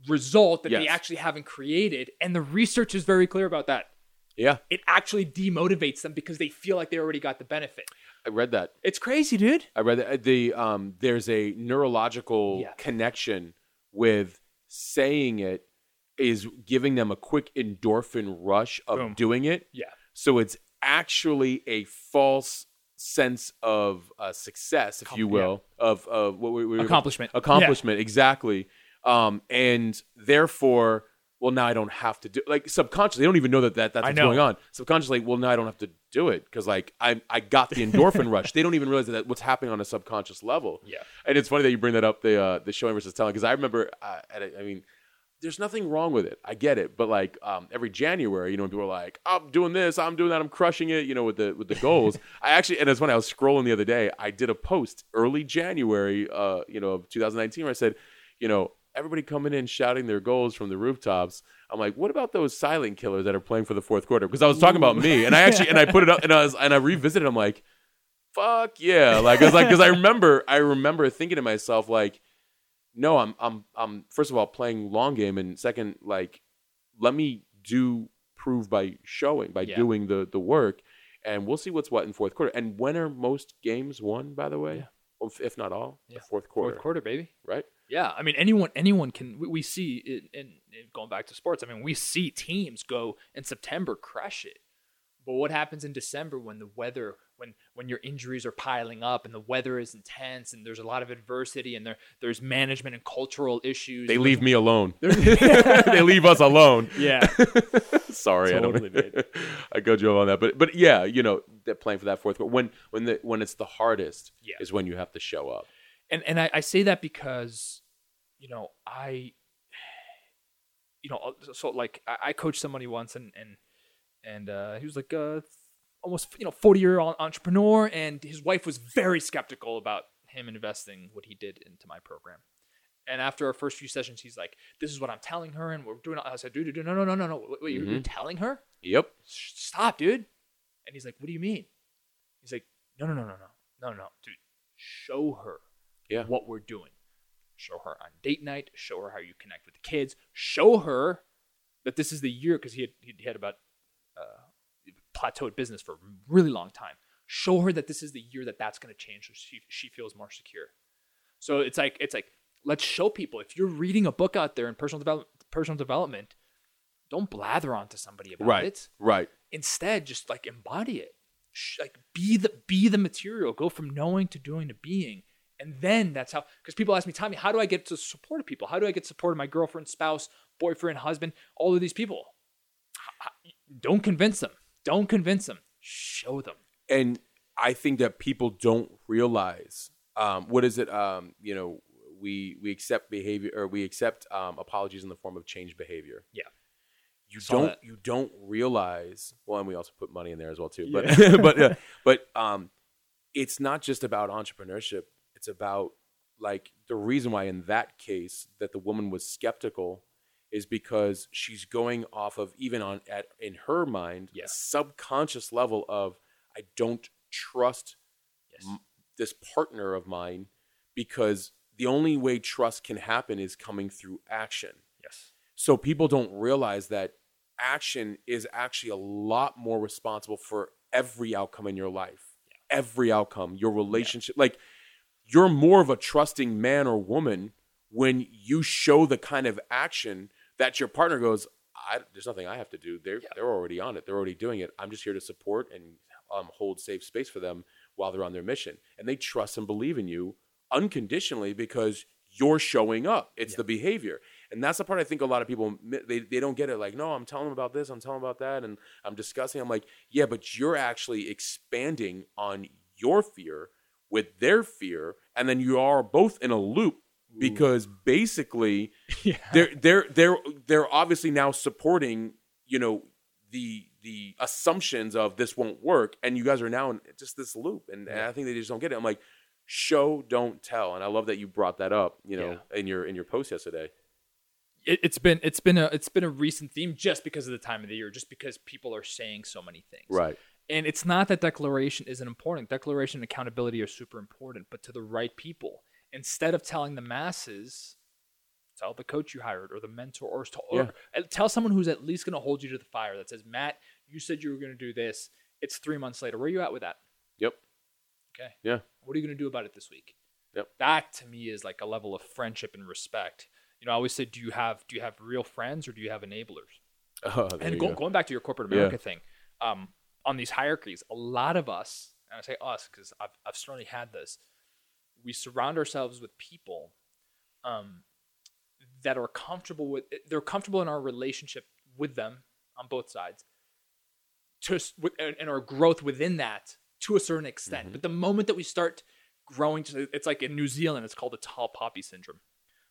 result that they actually haven't created, and the research is very clear about that. Yeah. It actually demotivates them because they feel like they already got the benefit. I read that. It's crazy, dude. I read that the um there's a neurological Yeah. connection with saying it is giving them a quick endorphin rush of Boom. doing it. Yeah. So it's actually a false sense of uh, success, if you will, of of what we, we Accomplishment. accomplishment exactly. Um, and therefore, well, now I don't have to do like subconsciously. They don't even know that, that that's what's going on. Subconsciously, well, now I don't have to do it because like I I got the endorphin rush. They don't even realize that what's happening on a subconscious level. Yeah. And it's funny that you bring that up the uh, the showing versus telling because I remember uh, I mean. There's nothing wrong with it. I get it, but like um, every January, you know, when people are like, "I'm doing this, I'm doing that, I'm crushing it," you know, with the with the goals. I actually, and it's when I was scrolling the other day, I did a post early January, uh, you know, of 2019, where I said, you know, everybody coming in shouting their goals from the rooftops. I'm like, what about those silent killers that are playing for the fourth quarter? Because I was talking about me, and I actually and I put it up, and I was and I revisited. I'm like, fuck yeah, like I was like, because I remember I remember thinking to myself like, no, I'm I'm I'm first of all playing long game, and second, like, let me do prove by showing by Yeah. doing the the work, and we'll see what's what in fourth quarter. And when are most games won? By the way, Yeah. If- not all, Yeah. the fourth quarter, Fourth quarter, baby. right? Yeah, I mean anyone anyone can we, we see it in, in going back to sports. I mean we see teams go in September crush it, but what happens in December when the weather when when your injuries are piling up and the weather is intense and there's a lot of adversity and there there's management and cultural issues. They leave me alone. they leave us alone. Yeah. Sorry, Totally, I don't. I go Joe on that, but but yeah, you know, playing for that fourth. But when when the when it's the hardest, Yeah. is when you have to show up. and and I, I say that because you know I you know so like I, I coached somebody once and and and uh, he was like uh, almost you know 40 year old entrepreneur and his wife was very skeptical about him investing what he did into my program and after our first few sessions he's like this is what i'm telling her and we're doing i said dude, dude, no no no no no wait, you're, you're telling her Yep. Stop, dude. And he's like, what do you mean? He's like, no, no, no, no, no, no, no, dude. Show her Yeah. what we're doing. Show her on date night. Show her how you connect with the kids. Show her that this is the year because he had he had about uh, plateaued business for a really long time. Show her that this is the year that that's going to change, so she she feels more secure. So it's like it's like let's show people if you're reading a book out there in personal development personal development, don't blather onto somebody about Right. it Right. instead just like embody it like be the be the material go from knowing to doing to being and then that's how because people ask me tommy how do i get to support people how do i get support of my girlfriend spouse boyfriend husband all of these people don't convince them don't convince them show them and I think that people don't realize um, what is it? Um, you know, we we accept behavior or we accept um, apologies in the form of change behavior. Yeah. You Saw don't that. you don't realize. Well, and we also put money in there as well too. But Yeah. but uh, but um, it's not just about entrepreneurship. It's about like the reason why in that case that the woman was skeptical is because she's going off of even on at in her mind Yeah. subconscious level of I don't trust yes m- this partner of mine because the only way trust can happen is coming through action. yes So people don't realize that action is actually a lot more responsible for every outcome in your life. Every outcome, your relationship, like you're more of a trusting man or woman when you show the kind of action that your partner goes, I, there's nothing I have to do. They're they're already on it. They're already doing it. I'm just here to support and um, hold safe space for them while they're on their mission. And they trust and believe in you unconditionally because you're showing up. It's the behavior. And that's the part I think a lot of people they, they don't get it. Like, no, I'm telling them about this, I'm telling them about that, and I'm discussing. I'm like, yeah, but you're actually expanding on your fear with their fear, and then you are both in a loop because basically yeah. they're they're they're they're obviously now supporting you know the the assumptions of this won't work and you guys are now in just this loop and, and i think they just don't get it. I'm like show don't tell and i love that you brought that up you know in your in your post yesterday. It, it's been it's been a it's been a recent theme just because of the time of the year just because people are saying so many things. Right And it's not that declaration isn't important. Declaration and accountability are super important, but to the right people. Instead of telling the masses, tell the coach you hired or the mentor or, or Yeah. tell someone who's at least going to hold you to the fire that says, Matt, you said you were going to do this. It's three months later. Where are you at with that? yep Okay. yeah What are you going to do about it this week? Yep. That to me is like a level of friendship and respect. You know, I always say, do you have do you have real friends or do you have enablers? oh, and go, go. going back to your corporate Yeah. America thing, um, on these hierarchies, a lot of us, and I say us because I've, I've certainly had this, we surround ourselves with people um, that are comfortable with, they're comfortable in our relationship with them on both sides, to, and, our growth within that to a certain extent. Mm-hmm. But the moment that we start growing to, it's like in New Zealand, it's called the tall poppy syndrome,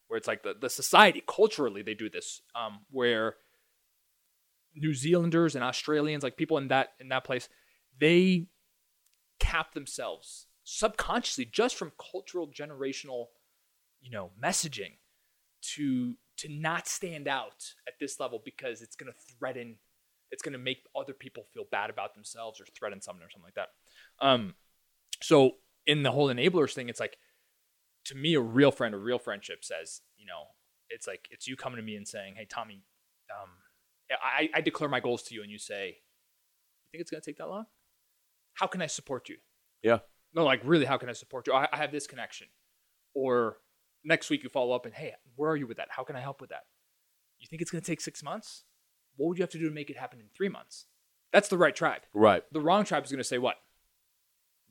where it's like the, the society, culturally, they do this, um, where New Zealanders and Australians, like people in that in that place, they cap themselves subconsciously just from cultural generational, you know, messaging to to not stand out at this level because it's going to threaten it's going to make other people feel bad about themselves or threaten someone or something like that. Um so in the whole enablers thing it's like to me a real friend a real friendship says, you know, it's like it's you coming to me and saying, "Hey Tommy, um I, I declare my goals to you and you say, You think it's going to take that long? How can I support you? yeah No, like, really, how can I support you? I, I have this connection. Or next week you follow up and, Hey, where are you with that? How can I help with that? You think it's going to take six months? What would you have to do to make it happen in three months? That's the right tribe. right The wrong tribe is going to say, What?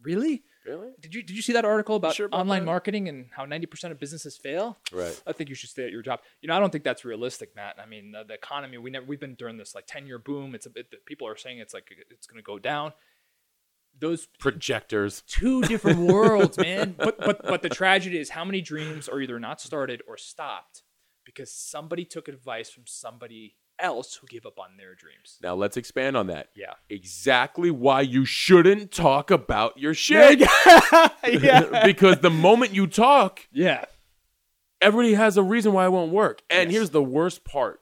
Really? Really? Did you did you see that article about Sure about online that? marketing and how 90% of businesses fail? Right. I think you should stay at your job. You know, I don't think that's realistic, Matt. I mean, the, the economy we never we've been during this like 10 year boom. It's a bit that people are saying it's like it's going to go down. Those Projectors. two different worlds, man. But but but the tragedy is how many dreams are either not started or stopped because somebody took advice from somebody else who gave up on their dreams. Now let's expand on that. Yeah. Exactly why you shouldn't talk about your shit. yeah. because the moment you talk, Yeah. everybody has a reason why it won't work. And Yes. here's the worst part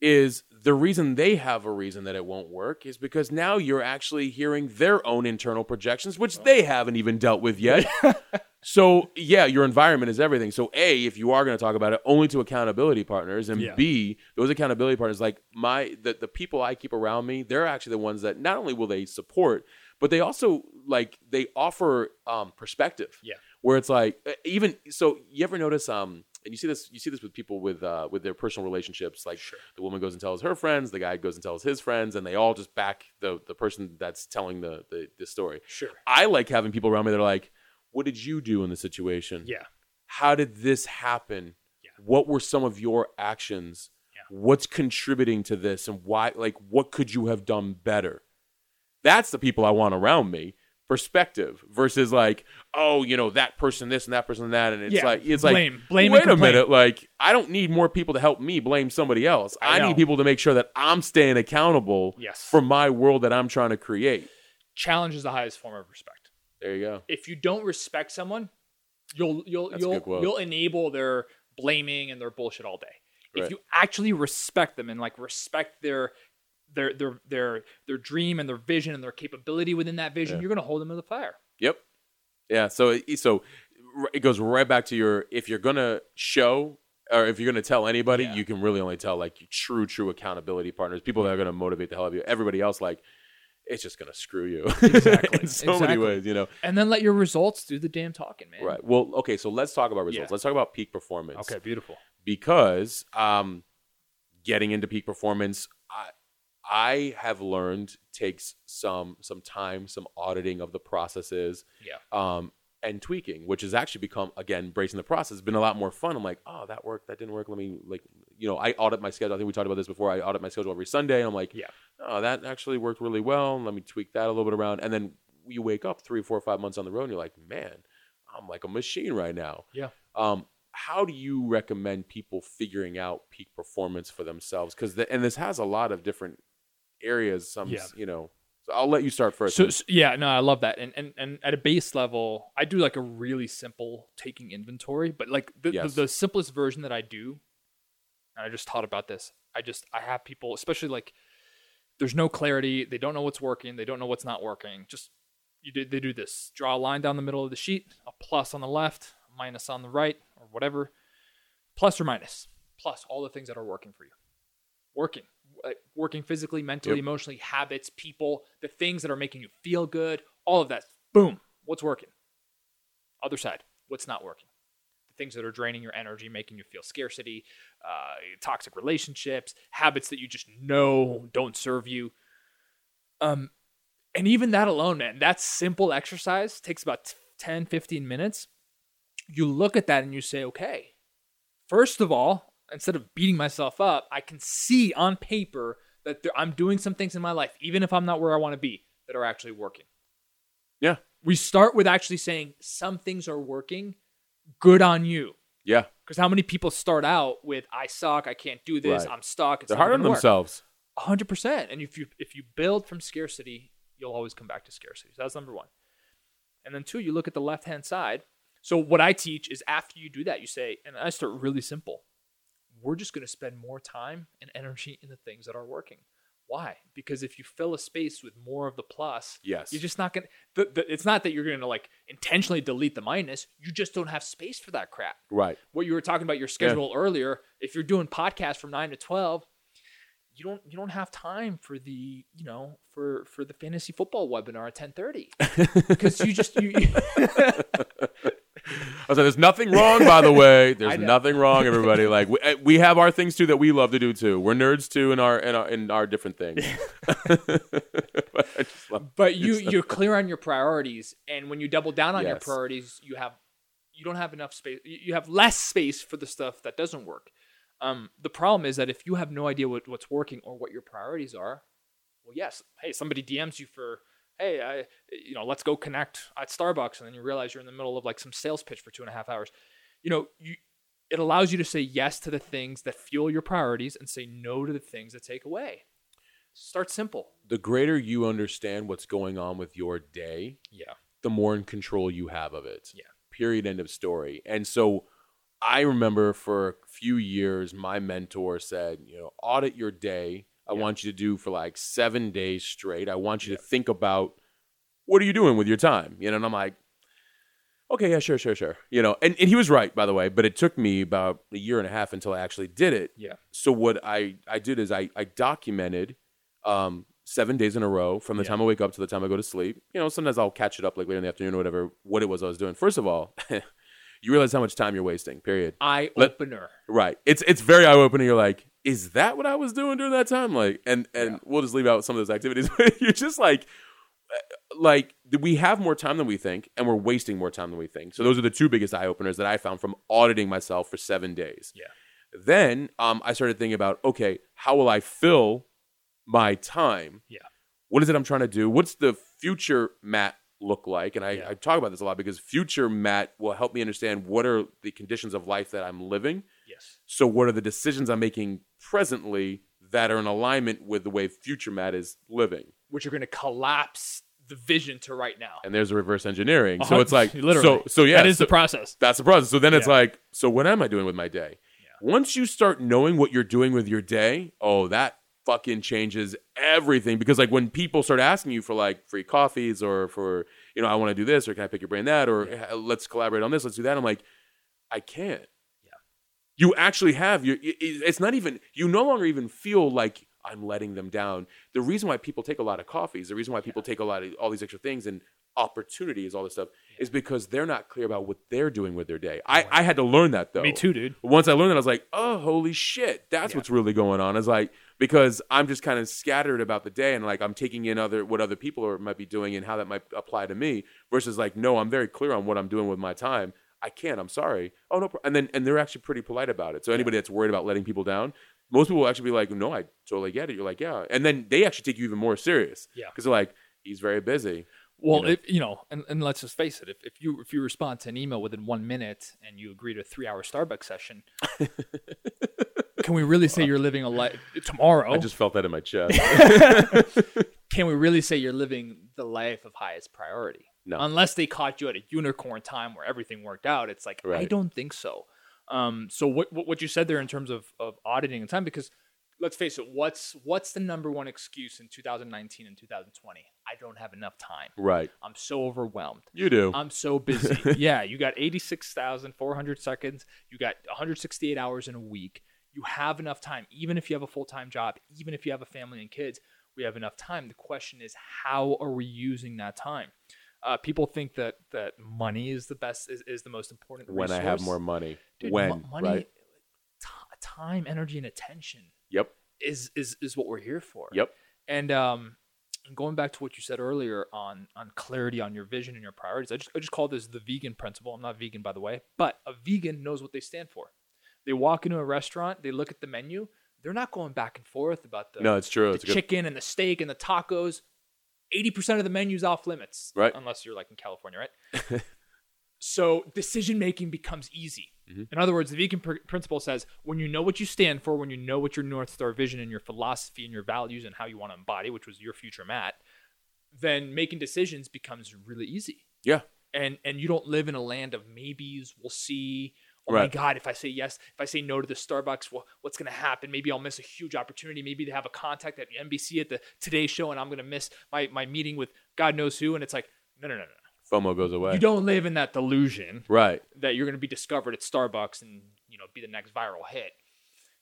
is the reason they have a reason that it won't work is because now you're actually hearing their own internal projections which oh. they haven't even dealt with yet. so, yeah, your environment is everything. So, A, if you are going to talk about it, only to accountability partners and Yeah. B, those accountability partners like my the, the people I keep around me, they're actually the ones that not only will they support, but they also like they offer um perspective Yeah. where it's like even so you ever notice um and you see this you see this with people with uh with their personal relationships like the woman goes and tells her friends the guy goes and tells his friends and they all just back the the person that's telling the the, the story Sure. i like having people around me that are like what did you do in the situation Yeah. how did this happen Yeah. what were some of your actions Yeah. what's contributing to this and why like what could you have done better that's the people i want around me perspective versus like oh you know that person this and that person that and it's Yeah. like it's Blame. like Blame wait a minute like i don't need more people to help me blame somebody else I i, need people to make sure that i'm staying accountable Yes. for my world that i'm trying to create Challenge is the highest form of respect. There you go If you don't respect someone, you'll you'll That's you'll you'll enable their blaming and their bullshit all day. Right. If you actually respect them and like respect their their their their their dream and their vision and their capability within that vision, Yeah. you're gonna hold them to the fire. Yep. Yeah. So so it goes right back to your if you're gonna show or if you're gonna tell anybody, Yeah. you can really only tell like true true accountability partners, people that are gonna motivate the hell out of you. Everybody else, like it's just gonna screw you Exactly. in so many ways, you know. And then let your results do the damn talking, man. Right. Well, okay. So let's talk about results. Yeah. Let's talk about peak performance. Okay, beautiful. because um, getting into peak performance, I, I have learned takes some some time, some auditing of the processes, Yeah. um, and tweaking, which has actually become again bracing the process. Been a lot more fun. I'm like, oh, that worked, that didn't work. Let me like, you know, I audit my schedule. I think we talked about this before. I audit my schedule every Sunday, and I'm like, Yeah. oh, that actually worked really well. Let me tweak that a little bit around, and then you wake up three, four, five months on the road, and you're like, man, I'm like a machine right now. Yeah. Um, how do you recommend people figuring out peak performance for themselves? Because the, and this has a lot of different areas. Some Yeah. you know. So I'll let you start first. So, so- yeah, no, I love that. And, and and at a base level, I do like a really simple taking inventory, but like the, Yes. the, the simplest version that I do, and I just thought about this. I just I have people, especially like there's no clarity, they don't know what's working, they don't know what's not working. Just you do they do this. Draw a line down the middle of the sheet, a plus on the left, a minus on the right, or whatever. Plus or minus. Plus all the things that are working for you. Working. Like, working physically, mentally, Yep. emotionally, habits, people, the things that are making you feel good, all of that. Boom. What's working? Other side. What's not working? Things that are draining your energy, making you feel scarcity, uh, toxic relationships, habits that you just know don't serve you. Um, and even that alone, man, that simple exercise takes about 10, 15 minutes. You look at that and you say, okay, first of all, instead of beating myself up, I can see on paper that there, I'm doing some things in my life, even if I'm not where I want to be, that are actually working. Yeah. We start with actually saying some things are working. Good on you. yeah, Because how many people start out with "I suck, I can't do this, Right. I'm stuck." It's they're hard on themselves. Hundred percent. And if you if you build from scarcity, you'll always come back to scarcity. So that's number one. And then two, you look at the left hand side. So what I teach is after you do that, you say, and I start really simple. We're just going to spend more time and energy in the things that are working. Why? Because if you fill a space with more of the plus, Yes. you're just not going to. The, it's not that you're going to like intentionally delete the minus. You just don't have space for that crap Right. what you were talking about your schedule earlier if you're doing podcasts from 9 to 12 you don't you don't have time for the you know for for the fantasy football webinar at 10:30 because you just you, was like, there's nothing wrong, by the way. There's nothing wrong, everybody. Like we, we have our things too that we love to do too. We're nerds too in our in our in our different things. Love- but you you're clear on your priorities and when you double down on your priorities you have you don't have enough space you you have less space for the stuff that doesn't work um, the problem is that if you have no idea what, what's working or what your priorities are well yes hey somebody dms you for hey I, you know let's go connect at starbucks and then you realize you're in the middle of like some sales pitch for two and a half hours you know you it allows you to say yes to the things that fuel your priorities and say no to the things that take away start simple the greater you understand what's going on with your day, yeah the more in control you have of it. Yeah. Period. End of story. And so I remember for a few years, my mentor said, you know, audit your day. I Yeah. want you to do for like seven days straight. I want you to think about what are you doing with your time? You know, and I'm like, okay, yeah, sure, sure, sure. You know, and, and he was right, by the way, but it took me about a year and a half until I actually did it. yeah So what I, I did is I, I documented um, seven days in a row from the Yeah. time I wake up to the time I go to sleep. You know, sometimes I'll catch it up like later in the afternoon or whatever, what it was I was doing. First of all, you realize how much time you're wasting, period. eye opener. Right. It's it's very eye opening. You're like, is that what I was doing during that time? Like, and and Yeah. we'll just leave out some of those activities. You're just like, uh, like we have more time than we think, and we're wasting more time than we think. So those are the two biggest eye openers that I found from auditing myself for seven days. Yeah. Then um, I started thinking about, okay, how will I fill my time? Yeah. What is it I'm trying to do? What's the future Matt look like? And I, Yeah. I talk about this a lot because future Matt will help me understand what are the conditions of life that I'm living. Yes. So, what are the decisions I'm making presently that are in alignment with the way future Matt is living? Which are going to collapse the vision to right now. And there's a reverse engineering. So Uh-huh. it's like, Literally. so, so yeah, that is so the process. that's the process. So then it's like, so what am I doing with my day? Yeah. Once you start knowing what you're doing with your day, oh, that fucking changes everything. Because like when people start asking you for like free coffees or for, you know, I want to do this or can I pick your brain that or Yeah. "Eh, let's collaborate on this, let's do that. I'm like, I can't. Yeah. You actually have your. it- It's not even. You no longer even feel like I'm letting them down. The reason why people take a lot of coffees, the reason why people take a lot of all these extra things and opportunities, all this stuff, is because they're not clear about what they're doing with their day. I, I had to learn that though. Me too, dude. Once I learned that, I was like, oh, holy shit, that's Yeah. what's really going on. I was like because I'm just kind of scattered about the day and like I'm taking in other what other people are, might be doing and how that might apply to me versus like, no, I'm very clear on what I'm doing with my time. I can't. I'm sorry. Oh no. And then and they're actually pretty polite about it. So anybody that's worried about letting people down, most people will actually be like, no, I totally get it. You're like, yeah. And then they actually take you even more serious. Yeah. Because they're like, he's very busy. Well, know? if you know, and, and let's just face it, if, if you if you respond to an email within one minute and you agree to a three hour Starbucks session, can we really say you're living a life tomorrow? I just felt that in my chest. can we really say you're living the life of highest priority? No. Unless they caught you at a unicorn time where everything worked out. It's like I don't think so. Um, so what what what you said there in terms of of auditing and time, because let's face it, what's what's the number one excuse in 2019 and 2020? I don't have enough time. right. I'm so overwhelmed. You do. I'm so busy. yeah, you got 86,400 seconds. You got 168 hours in a week. You have enough time, even if you have a full time job, even if you have a family and kids. We have enough time. The question is, how are we using that time? Uh, people think that that money is the best, is, is the most important. when I have more money. Dude, when, mo- money, right? ti- time, energy, and attention Yep. is is is what we're here for. Yep. And um, going back to what you said earlier on on clarity on your vision and your priorities, I just I just call this the vegan principle. I'm not vegan by the way, but a vegan knows what they stand for. They walk into a restaurant, they look at the menu, they're not going back and forth about the, No, it's true. the It's a good. chicken and the steak and the tacos. Eighty percent of the menu's off limits, Right. Unless you're like in California, right? so decision making becomes easy. Mhm. In other words, the vegan pr- principle says when you know what you stand for, when you know what your north star vision and your philosophy and your values and how you want to embody, which was your future Matt, then making decisions becomes really easy. Yeah. And and you don't live in a land of maybes. We'll see. Oh my God! If I say yes, if I say no to the Starbucks, well, what's going to happen? Maybe I'll miss a huge opportunity. Maybe they have a contact at NBC at the Today Show, and I'm going to miss my my meeting with God knows who. And it's like, no, no, no, no. FOMO goes away. You don't live in that delusion right. that you're going to be discovered at Starbucks and you know be the next viral hit.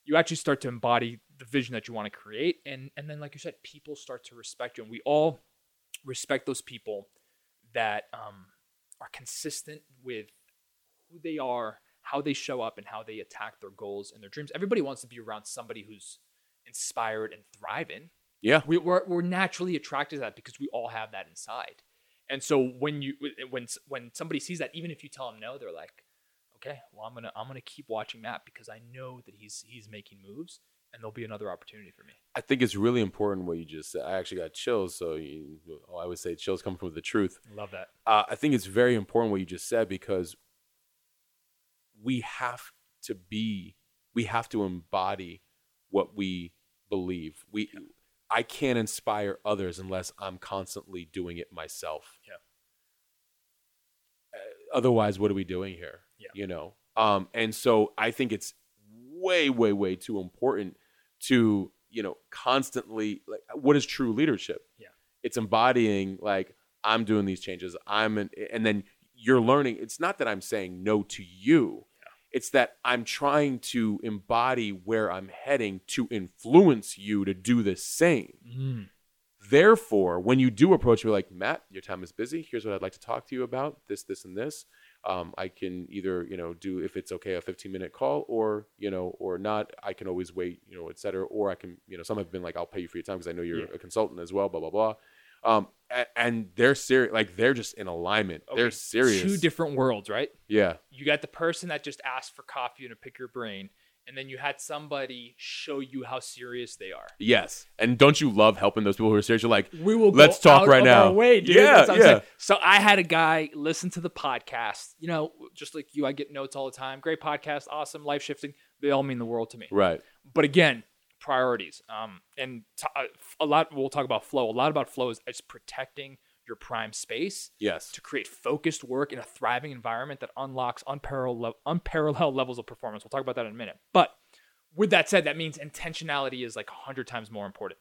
You actually start to embody the vision that you want to create, and and then like you said, people start to respect you, and we all respect those people that um, are consistent with who they are, how they show up, and how they attack their goals and their dreams. Everybody wants to be around somebody who's inspired and thriving. Yeah. We, we're we're naturally attracted to that because we all have that inside. And so when you when when somebody sees that, even if you tell them no, they're like, okay, well I'm gonna I'm gonna keep watching Matt because I know that he's he's making moves and there'll be another opportunity for me. I think it's really important what you just said. I actually got chills. So you, oh, I would say chills come from the truth. Love that. Uh, I think it's very important what you just said because we have to be, we have to embody what we believe. We, I can't inspire others unless I'm constantly doing it myself. Yeah. Uh, otherwise, what are we doing here? Yeah. You know. Um, and so I think it's way, way, way too important to you know constantly like what is true leadership Yeah. it's embodying like i'm doing these changes i'm an, and then you're learning it's not that i'm saying no to you it's that i'm trying to embody where i'm heading to influence you to do the same. Mm. therefore when you do approach me like matt your time is busy. Here's what i'd like to talk to you about this this and this. Um, I can either you know do if it's okay a 15 minute call or you know or not. I can always wait you know et cetera. Or I can you know some have been like I'll pay you for your time because I know you're Yeah. a consultant as well blah blah blah um, and, and they're serious like they're just in alignment they're serious Two different worlds, right? yeah You got the person that just asked for coffee and to pick your brain, and then you had somebody show you how serious they are. yes and don't you love helping those people who are serious you're like We will. Let's go talk right now. Way, dude. Yeah, That's what I'm yeah. saying. So I had a guy listen to the podcast. You know, just like you, I get notes all the time. Great podcast, awesome, life shifting. They all mean the world to me. right But again, priorities. Um, and t- uh, a lot. We'll talk about flow. A lot about flow is it's protecting your prime space yes to create focused work in a thriving environment that unlocks unparalleled, unparalleled levels of performance. We'll talk about that in a minute. But with that said, that means intentionality is like a hundred times more important.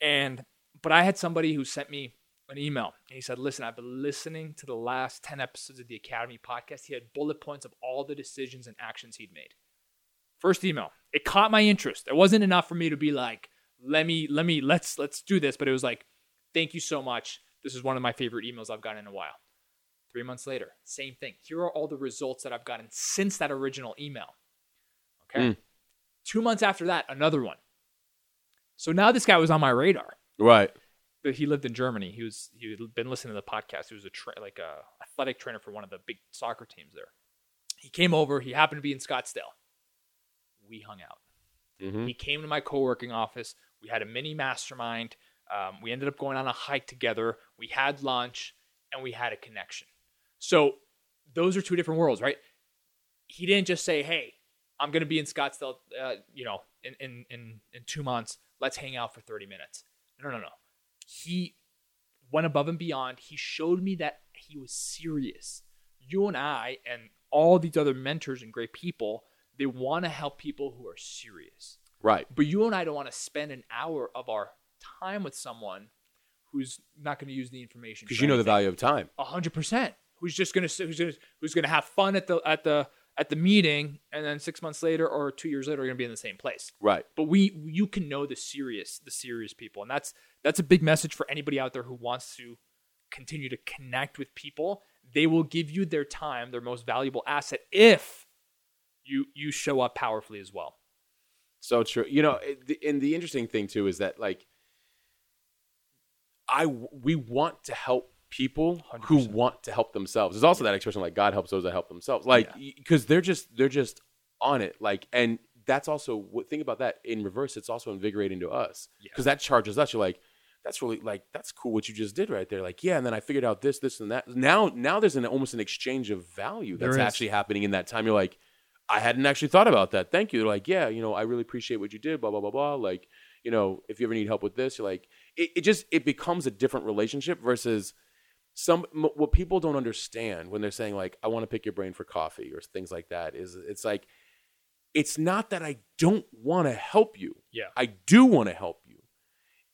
And but I had somebody who sent me an email and he said, "Listen, I've been listening to the last ten episodes of the Academy podcast. He had bullet points of all the decisions and actions he'd made." First email, it caught my interest. It wasn't enough for me to be like, "Let me, let me, let's let's do this," but it was like, "Thank you so much. This is one of my favorite emails I've gotten in a while." Three months later, same thing. Here are all the results that I've gotten since that original email. Okay. Mm. Two months after that, another one. So now this guy was on my radar. right But he lived in Germany. He was he had been listening to the podcast. He was a tra- like a athletic trainer for one of the big soccer teams there. He came over. He happened to be in Scottsdale. We hung out. hmm He came to my co-working office. We had a mini mastermind. Um, we ended up going on a hike together. We had lunch, and we had a connection. So those are two different worlds, right? He didn't just say, "Hey, I'm going to be in Scottsdale, uh, you know, in, in in in two months. Let's hang out for 30 minutes." No, no, no. He went above and beyond. He showed me that he was serious. You and I and all these other mentors and great people, they want to help people who are serious. right But you and I don't want to spend an hour of our time with someone who's not going to use the information because you know the value of time A hundred percent. Who's just gonna who's gonna who's gonna have fun at the at the at the meeting, and then six months later or two years later, are gonna be in the same place. right But we you can know the serious the serious people, and that's that's a big message for anybody out there who wants to continue to connect with people. They will give you their time, their most valuable asset, if you you show up powerfully as well. So true. You know, and the interesting thing too is that like I we want to help people who 100%. want to help themselves. There's also that expression like God helps those that help themselves. Like because they're just they're just on it. Like and that's also what think about that in reverse. It's also invigorating to us Yeah. because that charges us. You're like. That's really like that's cool what you just did right there. Like, yeah, and then I figured out this, this, and that. Now, now there's an almost an exchange of value that's actually happening in that time. You're like, I hadn't actually thought about that. Thank you. They're like, yeah, you know, I really appreciate what you did. Blah blah blah blah. Like, you know, if you ever need help with this, you're like, it, it just it becomes a different relationship versus some m- what people don't understand when they're saying like, I want to pick your brain for coffee or things like that. Is it's like, it's not that I don't want to help you. Yeah. I do want to help you.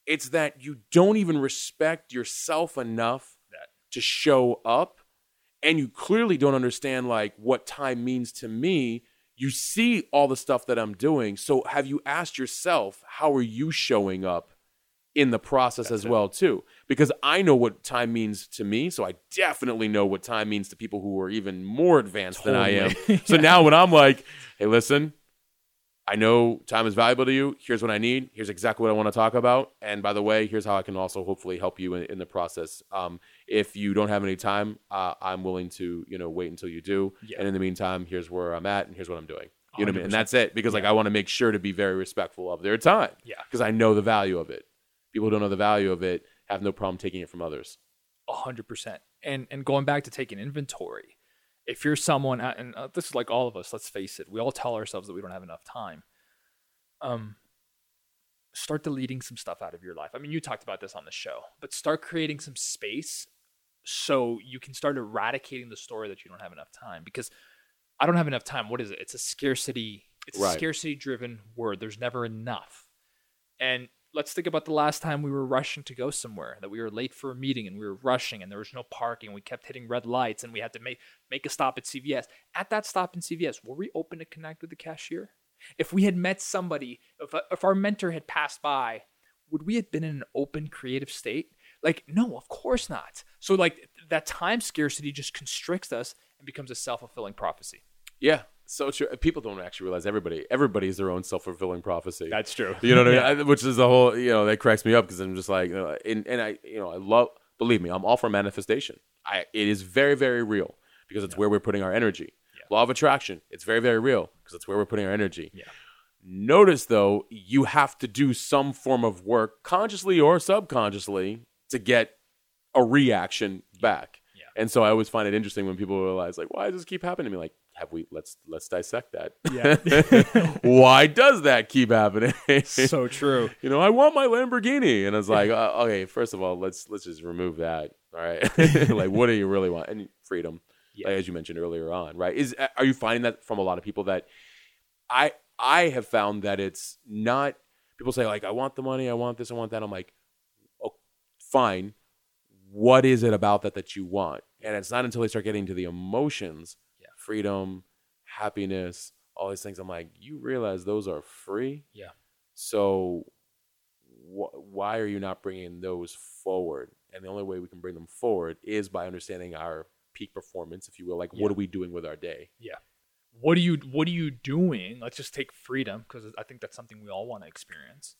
It's that you don't even respect yourself enough That. to show up and you clearly don't understand like what time means to me you see all the stuff that i'm doing so have you asked yourself how are you showing up in the process as well too because i know what time means to me so i definitely know what time means to people who are even more advanced than i am Totally. so now when i'm like hey listen I know time is valuable to you. Here's what I need. Here's exactly what I want to talk about. And by the way, here's how I can also hopefully help you in, in the process. Um, if you don't have any time, uh, I'm willing to, you know, wait until you do. Yeah. And in the meantime, here's where I'm at and here's what I'm doing. You know what I mean? And that's it. Because like I want to make sure to be very respectful of their time. Yeah. Because I know the value of it. People who don't know the value of it have no problem taking it from others. A hundred percent. And and going back to taking inventory, if you're someone, and uh, this is like all of us. Let's face it. We all tell ourselves that we don't have enough time. Um, start deleting some stuff out of your life. I mean, you talked about this on the show, but start creating some space so you can start eradicating the story that you don't have enough time. Because I don't have enough time. What is it? It's a scarcity. It's a scarcity driven word. There's never enough. And let's think about the last time we were rushing to go somewhere, that we were late for a meeting and we were rushing and there was no parking. And we kept hitting red lights and we had to make, make a stop at CVS. At that stop in CVS, were we open to connect with the cashier? If we had met somebody, if, uh, if our mentor had passed by, would we have been in an open, creative state? Like, no, of course not. So, like, that time scarcity just constricts us and becomes a self fulfilling prophecy. Yeah. So true. People don't actually realize everybody, everybody is their own self fulfilling prophecy. That's true. You know what I mean? I, which is the whole, you know, that cracks me up because I'm just like, you know, and, and I, you know, I love, believe me, I'm all for manifestation. I, it is very, very real because it's where we're putting our energy. Law of attraction, it's very, very real because it's where we're putting our energy. Yeah. Notice though, you have to do some form of work, consciously or subconsciously, to get a reaction back. Yeah. And so I always find it interesting when people realize, like, why does this keep happening to me? Like, have we? Let's let's dissect that. Yeah. why does that keep happening? so true. you know, I want my Lamborghini, and I was like, uh, okay, first of all, let's let's just remove that. All right, like, what do you really want? And freedom, Yeah. like, as you mentioned earlier on, right? Is are you finding that from a lot of people that I I have found that it's not people say like I want the money, I want this, I want that. I'm like, fine. What is it about that that you want? And it's not until they start getting to the emotions, Yeah. freedom, happiness, all these things. I'm like, you realize those are free. Yeah. So wh- why are you not bringing those forward? And the only way we can bring them forward is by understanding our peak performance, if you will. Like, Yeah. what are we doing with our day? Yeah. What are you what are you doing let's just take freedom because i think that's something we all want to experience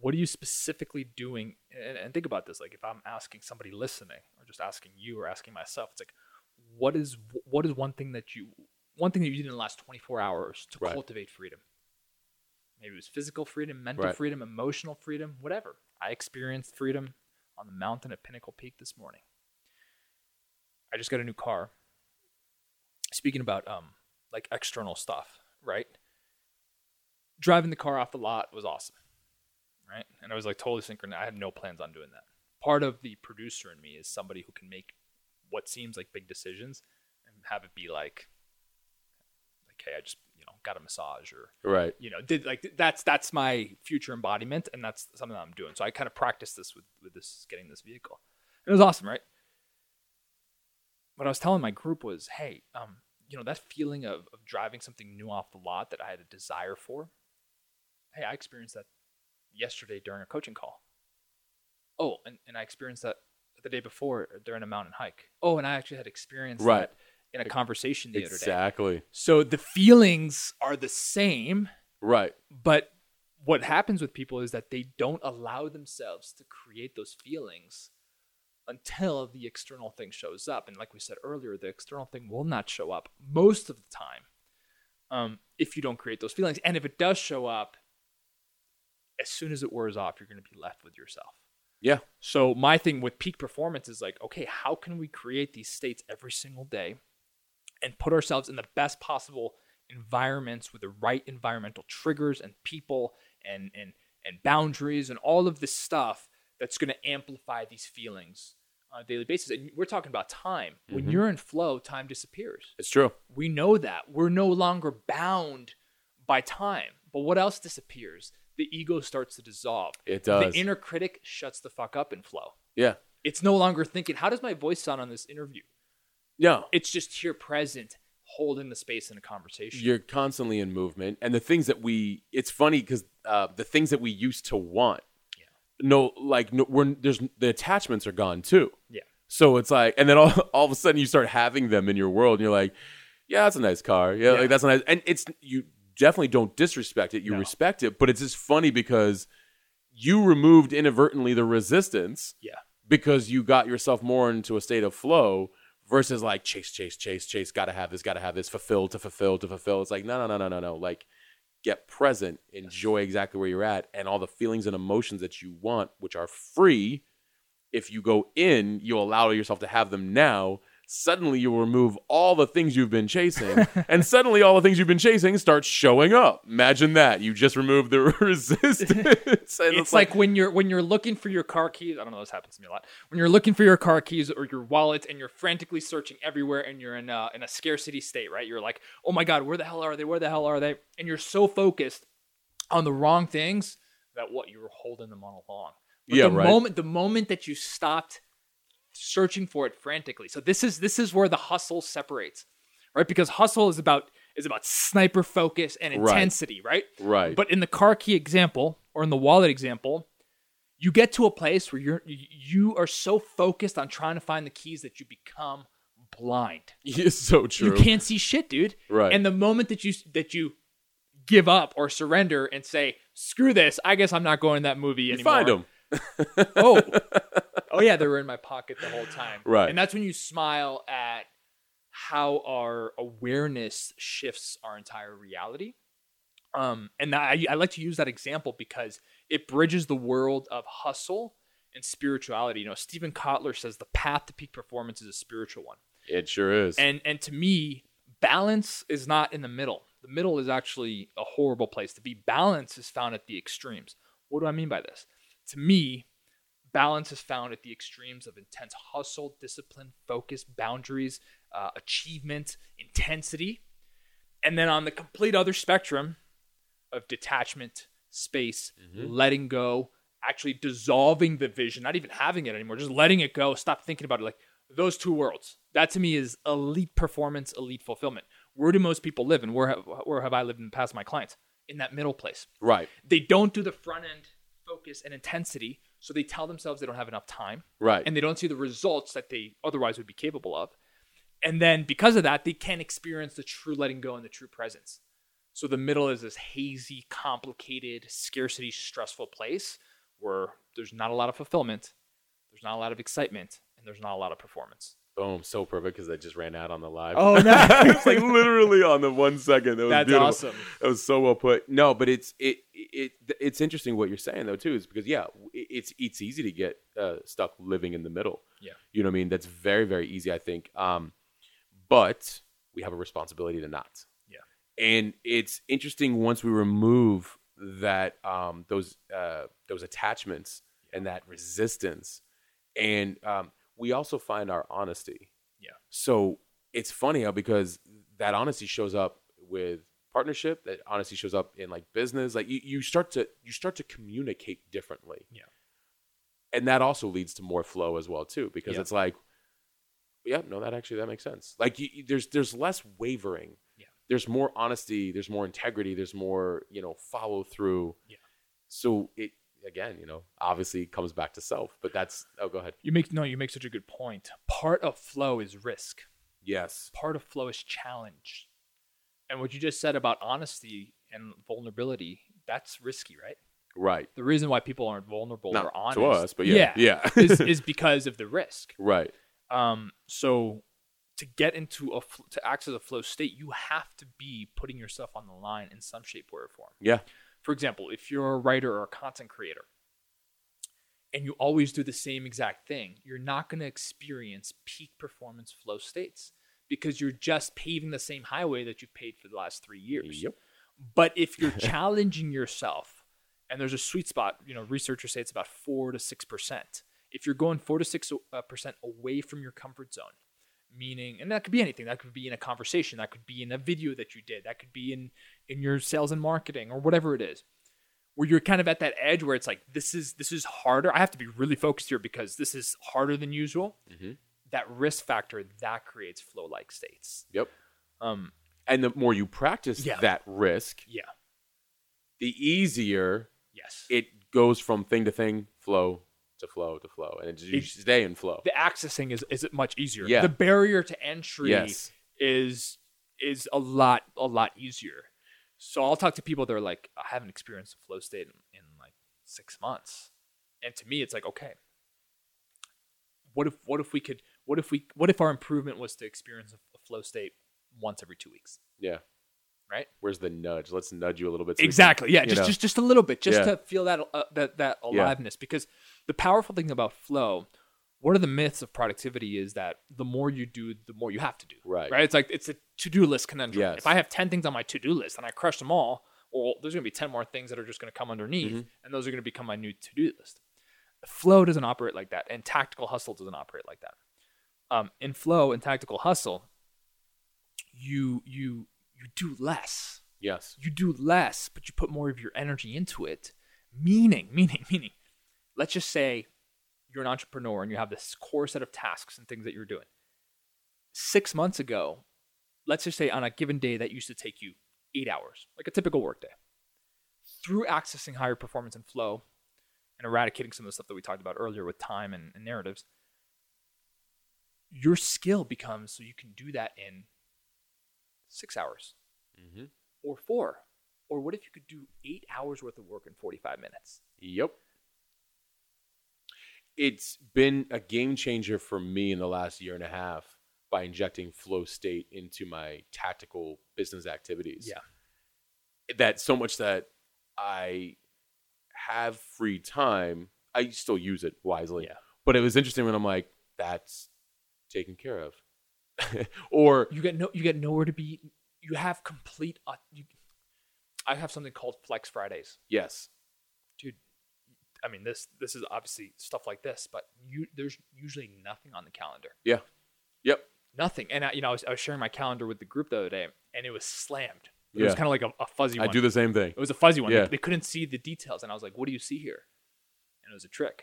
what are you specifically doing and, and think about this like if i'm asking somebody listening or just asking you or asking myself it's like what is what is one thing that you one thing that you did in the last 24 hours to Right. cultivate freedom maybe it was physical freedom mental Right. freedom emotional freedom whatever i experienced freedom on the mountain at pinnacle peak this morning i just got a new car speaking about um like external stuff, right? Driving the car off the lot was awesome, right? And I was like totally synchronized. I had no plans on doing that. Part of the producer in me is somebody who can make what seems like big decisions and have it be like, like, hey, I just you know got a massage or Right. you know did like that's that's my future embodiment and that's something that i'm doing so i kind of practiced this with with this getting this vehicle it was awesome right what i was telling my group was hey um you know that feeling of, of driving something new off the lot that i had a desire for hey i experienced that yesterday during a coaching call oh and, and i experienced that the day before during a mountain hike oh and i actually had experienced Right. that in a conversation the other day Exactly. so the feelings are the same Right. but what happens with people is that they don't allow themselves to create those feelings until the external thing shows up. And like we said earlier, the external thing will not show up most of the time um, if you don't create those feelings. And if it does show up, as soon as it wears off, you're going to be left with yourself. Yeah. So my thing with peak performance is like, okay, how can we create these states every single day and put ourselves in the best possible environments with the right environmental triggers and people and and and boundaries and all of this stuff that's going to amplify these feelings on a daily basis. And we're talking about time. When Mhm. you're in flow, time disappears. It's true. We know that. We're no longer bound by time. But what else disappears? The ego starts to dissolve. It does. The inner critic shuts the fuck up in flow. yeah. It's no longer thinking, how does my voice sound on this interview? No. It's just here present, holding the space in a conversation. You're constantly in movement, and the things that we. It's funny because uh, the things that we used to want. Yeah. No, like no, we're there's the attachments are gone too. Yeah. So it's like, and then all, all of a sudden you start having them in your world, and you're like, yeah, that's a nice car. Yeah, Yeah. like that's a nice, and it's you definitely don't disrespect it. You No. respect it, but it's just funny because you removed inadvertently the resistance Yeah. because you got yourself more into a state of flow versus like chase, chase, chase, chase, gotta have this, gotta have this, fulfill to fulfill to fulfill. It's like, no, no, no, no, no, no. Like, get present, enjoy exactly where you're at, and all the feelings and emotions that you want, which are free. If you go in, you allow yourself to have them now. Suddenly, you'll remove all the things you've been chasing, and suddenly, all the things you've been chasing start showing up. Imagine that you just removed the resistance. And it's like, when you're when you're looking for your car keys. I don't know. This happens to me a lot. When you're looking for your car keys or your wallet, and you're frantically searching everywhere, and you're in a, in a scarcity state, right? You're like, oh my god, where the hell are they? Where the hell are they? And you're so focused on the wrong things that what you were holding them all along. But Yeah, the right. moment the moment that you stopped searching for it frantically. So this is this is where the hustle separates, right? Because hustle is about is about sniper focus and Right. intensity, right? right, But in the car key example or in the wallet example, you get to a place where you're you are so focused on trying to find the keys that you become blind. it's so true. You can't see shit, dude. Right. And the moment that you that you give up or surrender and say, "Screw this! I guess I'm not going to that movie You anymore." find them. Oh, oh yeah, they were in my pocket the whole time. Right. and that's when you smile at how our awareness shifts our entire reality. Um, and I, I like to use that example because it bridges the world of hustle and spirituality. You know, Steven Kotler says the path to peak performance is a spiritual one. It sure is. And and to me, balance is not in the middle. The middle is actually a horrible place to be. Balance is found at the extremes. What do I mean by this? To me, balance is found at the extremes of intense hustle, discipline, focus, boundaries, uh, achievement, intensity. And then on the complete other spectrum of detachment, space, letting go, actually dissolving the vision, not even having it anymore, just letting it go, stop thinking about it. Like those two worlds. That to me is elite performance, elite fulfillment. Where do most people live, and where have, where have I lived in the past? My clients in that middle place. right, They don't do the front end focus and intensity, so they tell themselves they don't have enough time, right. and they don't see the results that they otherwise would be capable of. And then because of that, they can't experience the true letting go and the true presence. So the middle is this hazy, complicated, scarcity, stressful place where there's not a lot of fulfillment, there's not a lot of excitement, and there's not a lot of performance. Boom, so perfect because I just ran out on the live. Oh, no! it's like literally on the one second. That was That's beautiful. awesome. That was so well put. No, but it's it it it's interesting what you're saying though too, is because yeah, it's it's easy to get uh, stuck living in the middle. Yeah. you know what I mean. That's very very easy, I think. Um, but we have a responsibility to not. Yeah. and it's interesting once we remove that um those uh those attachments and that resistance and um we also find our honesty Yeah. so it's funny how because that honesty shows up with partnership that honesty shows up in like business like you, you start to you start to communicate differently Yeah. and that also leads to more flow as well too because Yeah. it's like yeah no that actually that makes sense like you, you- there's there's less wavering Yeah. there's more honesty there's more integrity there's more you know follow through Yeah. so it again you know obviously comes back to self but that's oh go ahead You make no, you make such a good point. Part of flow is risk. yes Part of flow is challenge. And what you just said about honesty and vulnerability, that's risky, right? right The reason why people aren't vulnerable not or honest to us but yeah yeah, is, is because of the risk. right Um, so to get into a to access a flow state, you have to be putting yourself on the line in some shape, or form. yeah For example, if you're a writer or a content creator and you always do the same exact thing, you're not going to experience peak performance flow states because you're just paving the same highway that you've paved for the last three years. yep But if you're challenging yourself, and there's a sweet spot, you know, researchers say it's about four to six percent. If you're going four to six uh, percent away from your comfort zone, meaning, and that could be anything. That could be in a conversation. That could be in a video that you did. That could be in in your sales and marketing or whatever it is, where you're kind of at that edge where it's like this is this is harder. I have to be really focused here because this is harder than usual. Mhm. That risk factor that creates flow like states. yep Um, and the more you practice Yeah. that risk yeah. the easier Yes. it goes from thing to thing flow to flow to flow and it, you It- stay in flow the accessing is is much easier. Yeah. The barrier to entry yes is is a lot a lot easier. So I'll talk to people that are like, I haven't experienced a flow state in, in like six months. And to me, it's like, okay, what if what if we could what if we what if our improvement was to experience a, flow state once every two weeks? Yeah. Right? Where's the nudge? Let's nudge you a little bit. so we can- Exactly. Yeah, just know. just just a little bit, just Yeah. to feel that uh, that that Yeah. aliveness. Because the powerful thing about flow, one of the myths of productivity is that the more you do, the more you have to do. Right. Right. It's like it's a to do list conundrum. Yes. If I have ten things on my to do list and I crush them all, well, there's going to be ten more things that are just going to come underneath, Mm-hmm. and those are going to become my new to do list. Flow doesn't operate like that, and tactical hustle doesn't operate like that. Um, in flow and tactical hustle, you you you do less yes. you do less, but you put more of your energy into it. Meaning, meaning, meaning. Let's just say you're an entrepreneur and you have this core set of tasks and things that you're doing. Six months ago, let's just say on a given day that used to take you eight hours, like a typical workday. Through accessing higher performance and flow and eradicating some of the stuff that we talked about earlier with time and, and narratives, your skill becomes so you can do that in six hours Mm-hmm. or four? Or what if you could do eight hours worth of work in 45 minutes? Yep. It's been a game changer for me in the last year and a half by injecting flow state into my tactical business activities. Yeah. That so much that I have free time. I still use it wisely. Yeah. But it was interesting when I'm like, that's taken care of. or You get no, you get nowhere to be. You have complete. Uh, you, I have something called Flex Fridays, yes. dude. I mean, this this is obviously stuff like this, but you there's usually nothing on the calendar, Yeah. Yep. nothing. And I, you know, I was, I was sharing my calendar with the group the other day, and it was slammed. It was kind of like a, a fuzzy I one. do the same thing. It was a fuzzy one. Yeah. They, they couldn't see the details, and I was like, "What do you see here?" And it was a trick.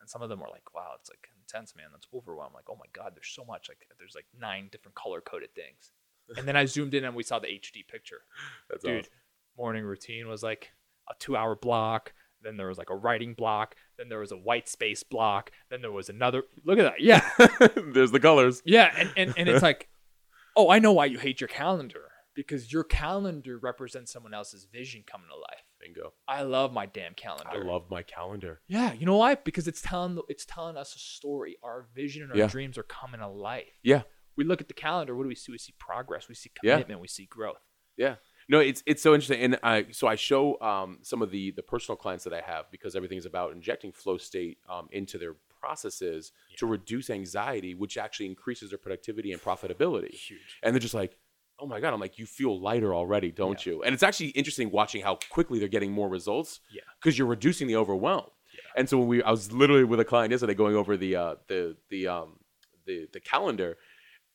And some of them were like, "Wow, it's like intense, man. That's overwhelmed." Like, "Oh my god, there's so much. Like, there's like nine different color coded things." And then I zoomed in and we saw the HD picture. That's Dude, awesome. morning routine was like a two hour block. Then there was like a writing block. Then there was a white space block. Then there was another. Look at that. Yeah. There's the colors. Yeah, and, and, and it's like, oh, I know why you hate your calendar because your calendar represents someone else's vision coming to life. Bingo. I love my damn calendar. I love my calendar. Yeah, you know why? Because it's telling it's telling us a story. Our vision and our Yeah. dreams are coming to life. Yeah. We look at the calendar. What do we see? We see progress. We see Yeah. commitment. We see growth. Yeah. No, it's it's so interesting, and I so I show um, some of the the personal clients that I have because everything is about injecting flow state um, into their processes to reduce anxiety, which actually increases their productivity and profitability. Huge. And they're just like, oh my god, I'm like, you feel lighter already, don't you? And it's actually interesting watching how quickly they're getting more results. Yeah. because you're reducing the overwhelm. Yeah. And so when we, I was literally with a client yesterday going over the uh, the the um the the calendar,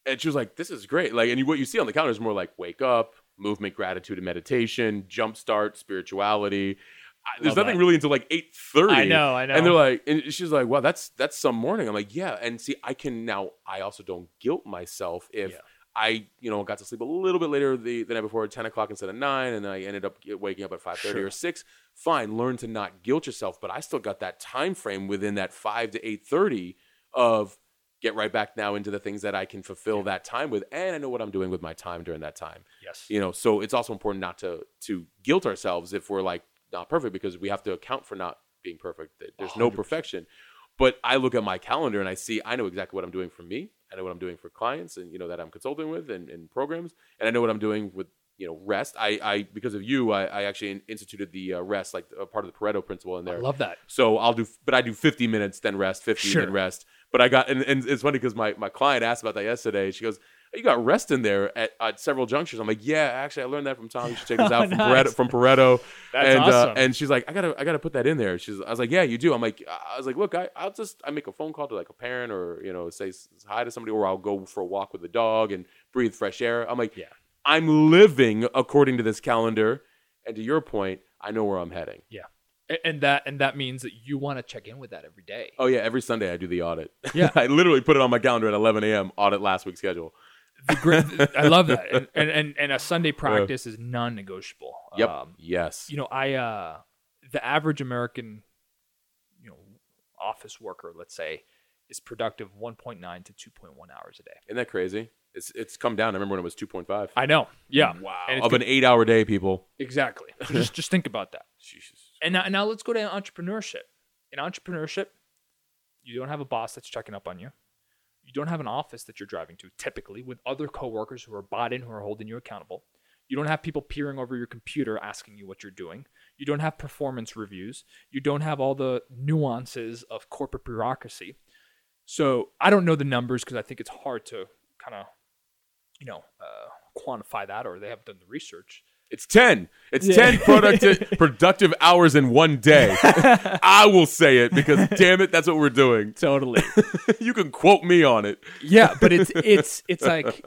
and she was like, "This is great." Like, and you, what you see on the calendar is more like wake up, movement, gratitude, and meditation, jumpstart, spirituality. I, there's Love nothing that. really until like eight thirty. I know, I know. And they're like, and she's like, "Wow, that's that's some morning." I'm like, "Yeah." And see, I can now. I also don't guilt myself if. Yeah. I, you know, got to sleep a little bit later the, the night before, ten o'clock instead of nine, and I ended up waking up at five thirty Sure. or six. Fine, learn to not guilt yourself, but I still got that time frame within that five to eight thirty of get right back now into the things that I can fulfill that time with, and I know what I'm doing with my time during that time. Yes. You know, so it's also important not to to guilt ourselves if we're like not perfect because we have to account for not being perfect. There's no 100%. perfection. But I look at my calendar and I see I know exactly what I'm doing for me. I know what I'm doing for clients and you know that I'm consulting with and, and programs, and I know what I'm doing with you know rest. I, I because of you, I, I actually instituted the uh, rest like a part of the Pareto principle in I there. love that. So I'll do, but I do 50 minutes, then rest, 50, Sure. then rest. But I got, and, and it's funny because my, my client asked about that yesterday. She goes, "You got rest in there at, at several junctures." I'm like, "Yeah, actually, I learned that from Tom. You should take this out from Nice. Pareto." From Pareto. That's and, awesome. Uh, and she's like, "I gotta, I gotta put that in there." She's, I was like, "Yeah, you do." I'm like, I was like, "Look, I, I'll just, I make a phone call to like a parent or you know, say hi to somebody, or I'll go for a walk with the dog and breathe fresh air." I'm like, Yeah. I'm living according to this calendar, and to your point, I know where I'm heading. Yeah. And that and that means that you want to check in with that every day. Oh yeah, every Sunday I do the audit. Yeah. I literally put it on my calendar at 11 a.m. Audit last week's schedule. The great, I love that. And, and and and a Sunday practice is non-negotiable. Yep. Um, yes. you know, I uh the average American, you know, office worker, let's say, is productive 1.9 to 2.1 hours a day. Isn't that crazy? It's it's come down. I remember when it was two point five. I know. Yeah. Wow. And it's Of an eight hour day, people. Exactly. So just just think about that. Jesus. And now, now let's go to entrepreneurship. In entrepreneurship, you don't have a boss that's checking up on you. You don't have an office that you're driving to, typically, with other coworkers who are bought in, who are holding you accountable. You don't have people peering over your computer asking you what you're doing. You don't have performance reviews. You don't have all the nuances of corporate bureaucracy. So I don't know the numbers because I think it's hard to kind of, you know, uh, quantify that, or they haven't done the research. It's ten. It's Yeah. ten productive productive hours in one day. I will say it because damn it, that's what we're doing. Totally. you can quote me on it. Yeah, but it's it's it's like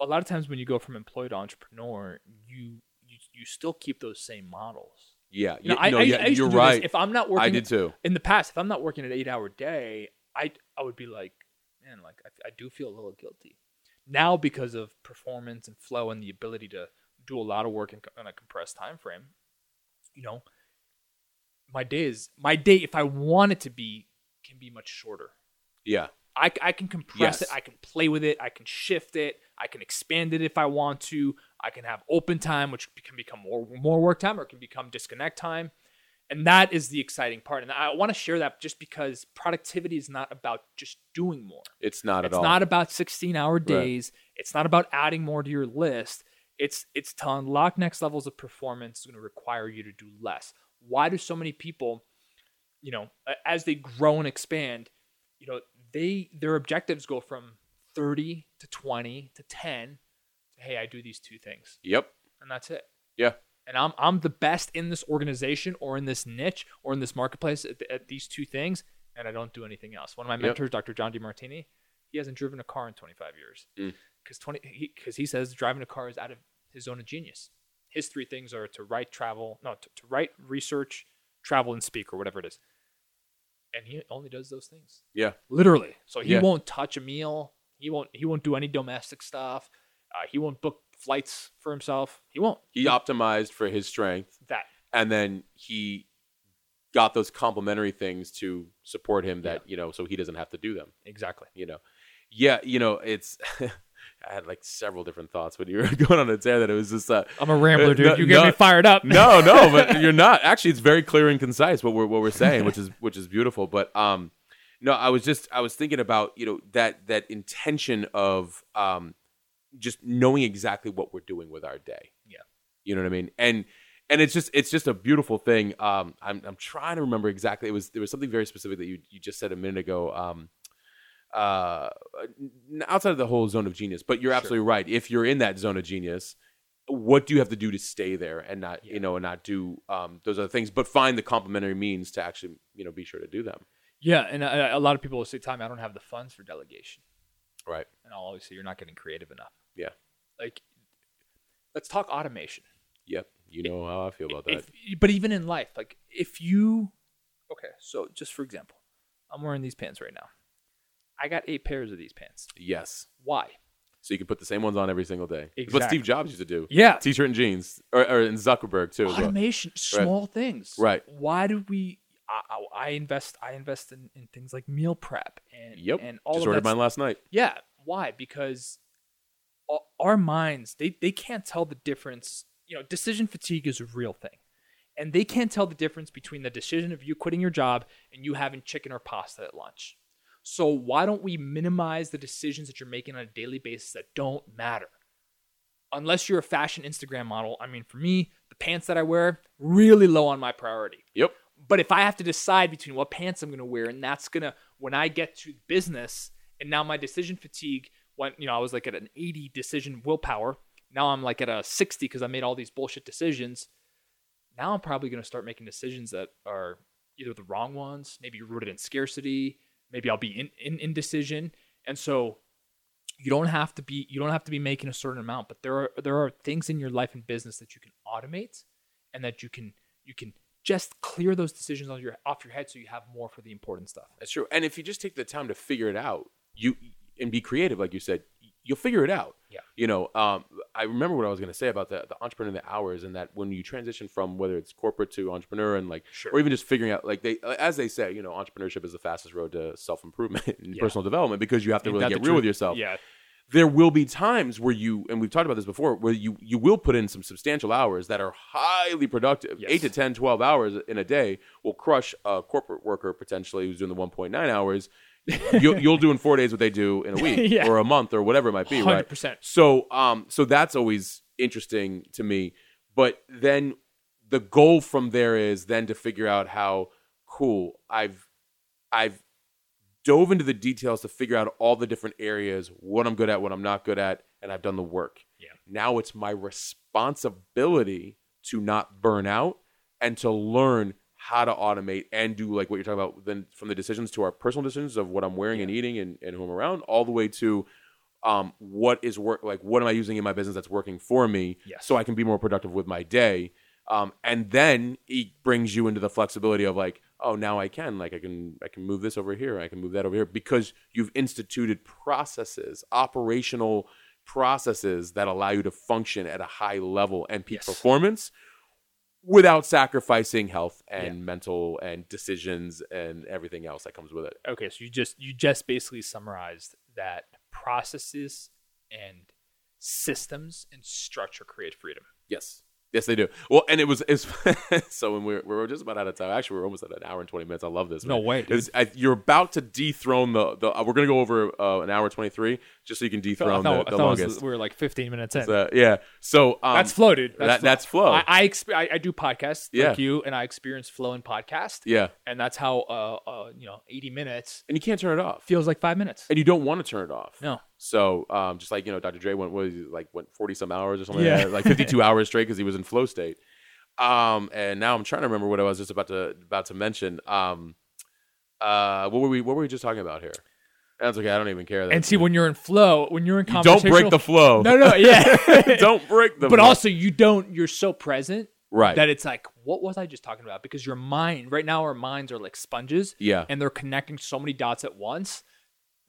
a lot of times when you go from employee to entrepreneur, you you, you still keep those same models. Yeah, You know, yeah, I, no, I, yeah, I used you're right. This. If I'm not working, I did too. in the past. If I'm not working an eight hour day, I I would be like, man, like I, I do feel a little guilty now because of performance and flow and the ability to do a lot of work in, in a compressed time frame. You know, my day is my day. If I want it to be, can be much shorter. Yeah, I, I can compress Yes. it. I can play with it. I can shift it. I can expand it if I want to. I can have open time, which can become more more work time, or can become disconnect time. And that is the exciting part. And I want to share that just because productivity is not about just doing more. it's not It's at all. It's not about 16 hour days. It's not about adding more to your list. It's it's to unlock next levels of performance is going to require you to do less. Why do so many people, you know, as they grow and expand, you know, they their objectives go from 30 to 20 to 10 to hey, I do these two things Yep. and that's it. Yeah. And I'm I'm the best in this organization or in this niche or in this marketplace at, at these two things, and I don't do anything else. One of my Yep. mentors, Dr. John Demartini, he hasn't driven a car in 25 years Mm. because 20 because he, says driving a car is out of his zone of genius. His three things are to write, travel, no, to, to write, research, travel, and speak, or whatever it is. And he only does those things Yeah. literally. So he Yeah. won't touch a meal. He won't. He won't do any domestic stuff. Uh, he won't book flights for himself. He won't. He optimized for his strength, that. and then he got those complementary things to support him. That you know, so he doesn't have to do them. Exactly. You know, yeah. You know, it's. I had like several different thoughts when you were going on a tear that it was just uh, I'm a rambler, dude. no- you get no- me fired up. no, no, but you're not. Actually, it's very clear and concise what we're what we're saying, which is which is beautiful. But um, no, I was just I was thinking about you know that that intention of um, just knowing exactly what we're doing with our day. Yeah. you know what I mean, and and it's just it's just a beautiful thing. Um, I'm I'm trying to remember exactly. It was there was something very specific that you you just said a minute ago. Um. Uh, outside of the whole zone of genius, but you're Sure. absolutely right. If you're in that zone of genius, what do you have to do to stay there and not Yeah. you know and not do um, those other things but find the complementary means to actually you know be sure to do them Yeah, and a, a lot of people will say, "Tommy, I don't have the funds for delegation," right and I'll always say, "You're not getting creative enough." Yeah. Like, let's talk automation. yep you know how i feel about that If, but even in life, like if you, okay, so just for example, I'm wearing these pants right now. I got eight pairs of these pants. yes Why? so you can put the same ones on every single day It's what steve jobs used to do Yeah, t-shirt and jeans or, or in zuckerberg too as well. automation, small things. Right. Why do we? I, I, invest. I invest in, in things like meal prep and yep and all just of ordered mine last night Yeah. Why? Because our minds, they, they can't tell the difference. You know, decision fatigue is a real thing. And they can't tell the difference between the decision of you quitting your job and you having chicken or pasta at lunch. So why don't we minimize the decisions that you're making on a daily basis that don't matter? Unless you're a fashion Instagram model. I mean, for me, the pants that I wear, really low on my priority. yep But if I have to decide between what pants I'm going to wear, and that's going to, when I get to business, and now my decision fatigue, when, you know, I was like at an 80 decision willpower. Now I'm like at a 60 because I made all these bullshit decisions. Now I'm probably going to start making decisions that are either the wrong ones, maybe rooted in scarcity, maybe I'll be in, in indecision. And so you don't have to be you don't have to be making a certain amount, but there are there are things in your life and business that you can automate and that you can you can just clear those decisions on your off your head so you have more for the important stuff. that's true and if you just take the time to figure it out you and be creative like you said you'll figure it out. Yeah. You know, um, I remember what I was going to say about the the entrepreneur in the hours, and that when you transition from whether it's corporate to entrepreneur, and like, Sure. or even just figuring out, like they, as they say, you know, entrepreneurship is the fastest road to self improvement and Yeah. personal development because you have to really get real with yourself Yeah. there will be times where you and we've talked about this before where you you will put in some substantial hours that are highly productive Yes. 8 to 10 12 hours in a day will crush a corporate worker potentially who's doing the 1.9 hours you'll, you'll do in four days what they do in a week Yeah. or a month or whatever it might be right 100%. so um so that's always interesting to me but then the goal from there is then to figure out how cool i've i've dove into the details to figure out all the different areas what i'm good at what i'm not good at and i've done the work Yeah. now it's my responsibility to not burn out and to learn how to automate and do like what you're talking about then from the decisions to our personal decisions of what i'm wearing and eating and, and who i'm around all the way to um, what is work like what am i using in my business that's working for me Yes. so i can be more productive with my day um, and then it brings you into the flexibility of like oh now i can like i can i can move this over here i can move that over here because you've instituted processes operational processes that allow you to function at a high level and peak Yes. performance without sacrificing health and Yeah. mental and decisions and everything else that comes with it Okay, so you just you just basically summarized that processes and systems and structure create freedom. Yes. Yes, they do. Well, and it was it's so when we were, we were just about out of time. Actually, we're almost at an hour and twenty minutes. I love this. No way. I, you're about to dethrone the. the uh, we're gonna go over uh, an hour twenty three just so you can dethrone thought, the, the longest. was, we were like 15 minutes in. So, yeah. So um, that's flow, dude. that- that's flow. I I, exp- I I do podcasts Yeah. like you, and I experience flow in podcast. yeah, and that's how uh, uh you know 80 minutes and you can't turn it off, feels like five minutes. and you don't want to turn it off. No. So um, just like you know, Dr. Dre went was like went forty some hours or something, Yeah. like, that, like fifty two hours straight because he was in flow state. Um, and now I'm trying to remember what I was just about to about to mention. Um, uh, what were we what were we just talking about here? That's okay. I don't even care. And see, when you're in flow, when you're in you don't break the flow. No, no, yeah. don't break the. but flow. also, you don't. You're so present right. that it's like, what was I just talking about? Because your mind, right now, our minds are like sponges, yeah. and they're connecting so many dots at once.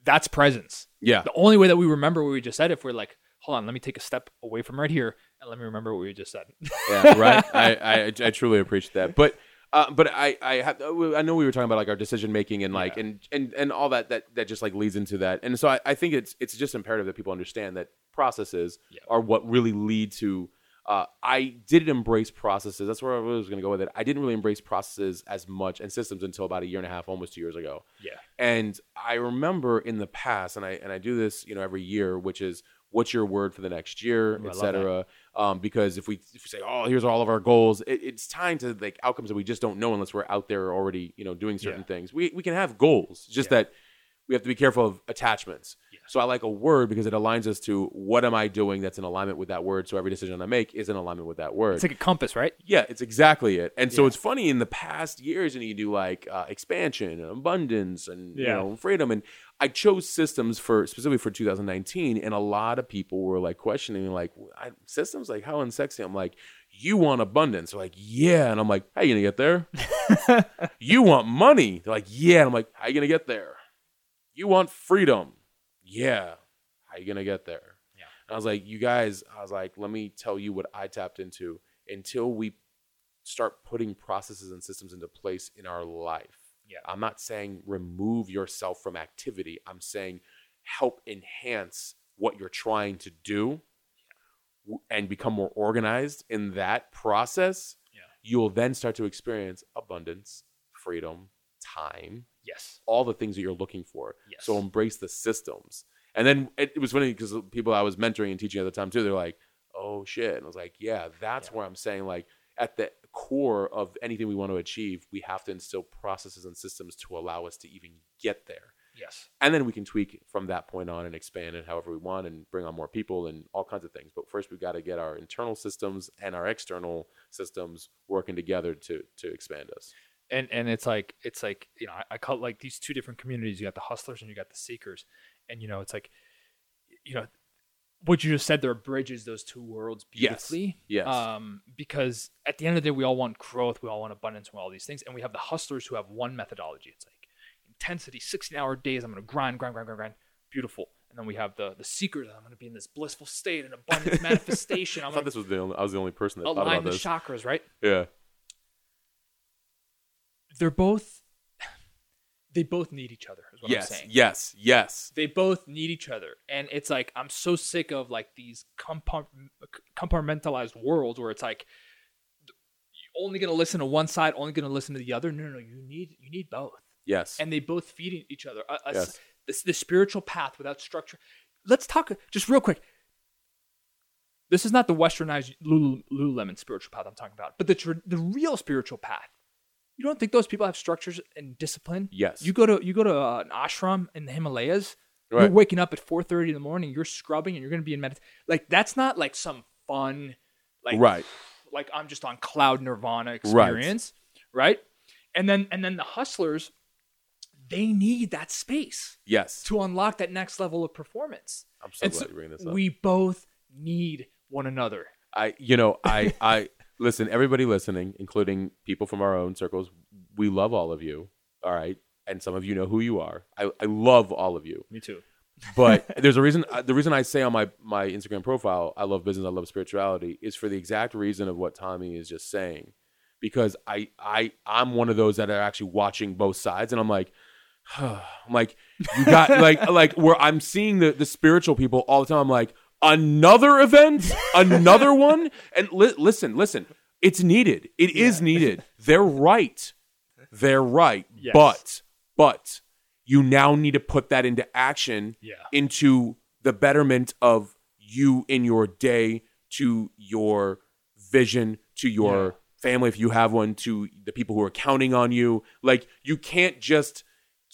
That's presence. Yeah. The only way that we remember what we just said, if we're like, hold on, let me take a step away from right here, and let me remember what we just said. yeah, right. I, I I truly appreciate that, but uh, but I I have I know we were talking about like our decision making and like Yeah. and and and all that that that just like leads into that, and so I, I think it's it's just imperative that people understand that processes Yeah. are what really lead to. Uh, I didn't embrace processes. That's where I was going to go with it. I didn't really embrace processes as much and systems until about a year and a half, almost two years ago. yeah. And I remember in the past, and I and I do this, you know, every year, which is what's your word for the next year, Ooh, et cetera. Um, because if we if we say, oh, here's all of our goals, it, it's time to like outcomes that we just don't know unless we're out there already, you know, doing certain Yeah. things. We we can have goals, just that we have to be careful of attachments. Yeah. So I like a word because it aligns us to what am I doing that's in alignment with that word. So every decision I make is in alignment with that word. It's like a compass, right? Yeah, it's exactly it. And so Yeah. it's funny in the past years, and you do like uh, expansion and abundance and you know freedom. And I chose systems for specifically for 2019, and a lot of people were like questioning, like I, systems, like how unsexy. I'm like, you want abundance? They're like, yeah. And I'm like, how you gonna get there? you want money? They're like, yeah. And I'm like, how you gonna get there? You want freedom? Yeah. How you gonna get there? Yeah. And I was like, you guys, I was like, let me tell you what I tapped into until we start putting processes and systems into place in our life. Yeah. I'm not saying remove yourself from activity. I'm saying help enhance what you're trying to do and become more organized in that process. Yeah. You will then start to experience abundance, freedom, time, Yes. all the things that you're looking for. Yes. So embrace the systems. And then it, it was funny because people I was mentoring and teaching at the time too, they're like, oh shit. And I was like, yeah, that's Yeah. where I'm saying like at the core of anything we want to achieve, we have to instill processes and systems to allow us to even get there. Yes. And then we can tweak from that point on and expand it however we want and bring on more people and all kinds of things. But first we've got to get our internal systems and our external systems working together to to expand us. And and it's like it's like you know I, I call like these two different communities you got the hustlers and you got the seekers and you know it's like you know what you just said there bridges those two worlds beautifully Yes. um because at the end of the day we all want growth we all want abundance we all these things and we have the hustlers who have one methodology it's like intensity 16 hour days i'm gonna grind grind grind grind grind beautiful and then we have the the secret. I'm going to be in this blissful state and abundance manifestation. I I'm thought this was the only, I was the only person that to thought about the this. chakras, right? yeah. They're both. They both need each other. Is what Yes. I'm saying. Yes. Yes. they both need each other and it's like i'm so sick of like these compart- compartmentalized worlds where it's like you're only going to listen to one side only going to listen to the other no no no you need you need both Yes. and they both feed each other A- a Yes. this the spiritual path without structure let's talk just real quick this is not the westernized Lulu, lululemon spiritual path i'm talking about but the tr- the real spiritual path you don't think those people have structures and discipline Yes. you go to you go to uh, an ashram in the himalayas you're waking up at 4.30 in the morning you're scrubbing and you're going to be in meditation like that's not like some fun like right. like I'm just on cloud nirvana experience, right? And then and then the hustlers, they need that space Yes. to unlock that next level of performance. I'm so And glad so you bring this up. we both need one another. I, you know, I, I listen. Everybody listening, including people from our own circles, we love all of you. All right, and some of you know who you are. I, I love all of you. Me too. But there's a reason. uh, The reason I say on my my Instagram profile, I love business, I love spirituality, is for the exact reason of what Tommy is just saying, because I I I'm one of those that are actually watching both sides, and I'm like. I'm like you got like like where I'm seeing the the spiritual people all the time. I'm like another event, another one, and li- listen, listen, it's needed. It is needed. They're right. They're right. Yes. But but you now need to put that into action Yeah. into the betterment of you in your day to your vision to your Yeah. family if you have one to the people who are counting on you like you can't just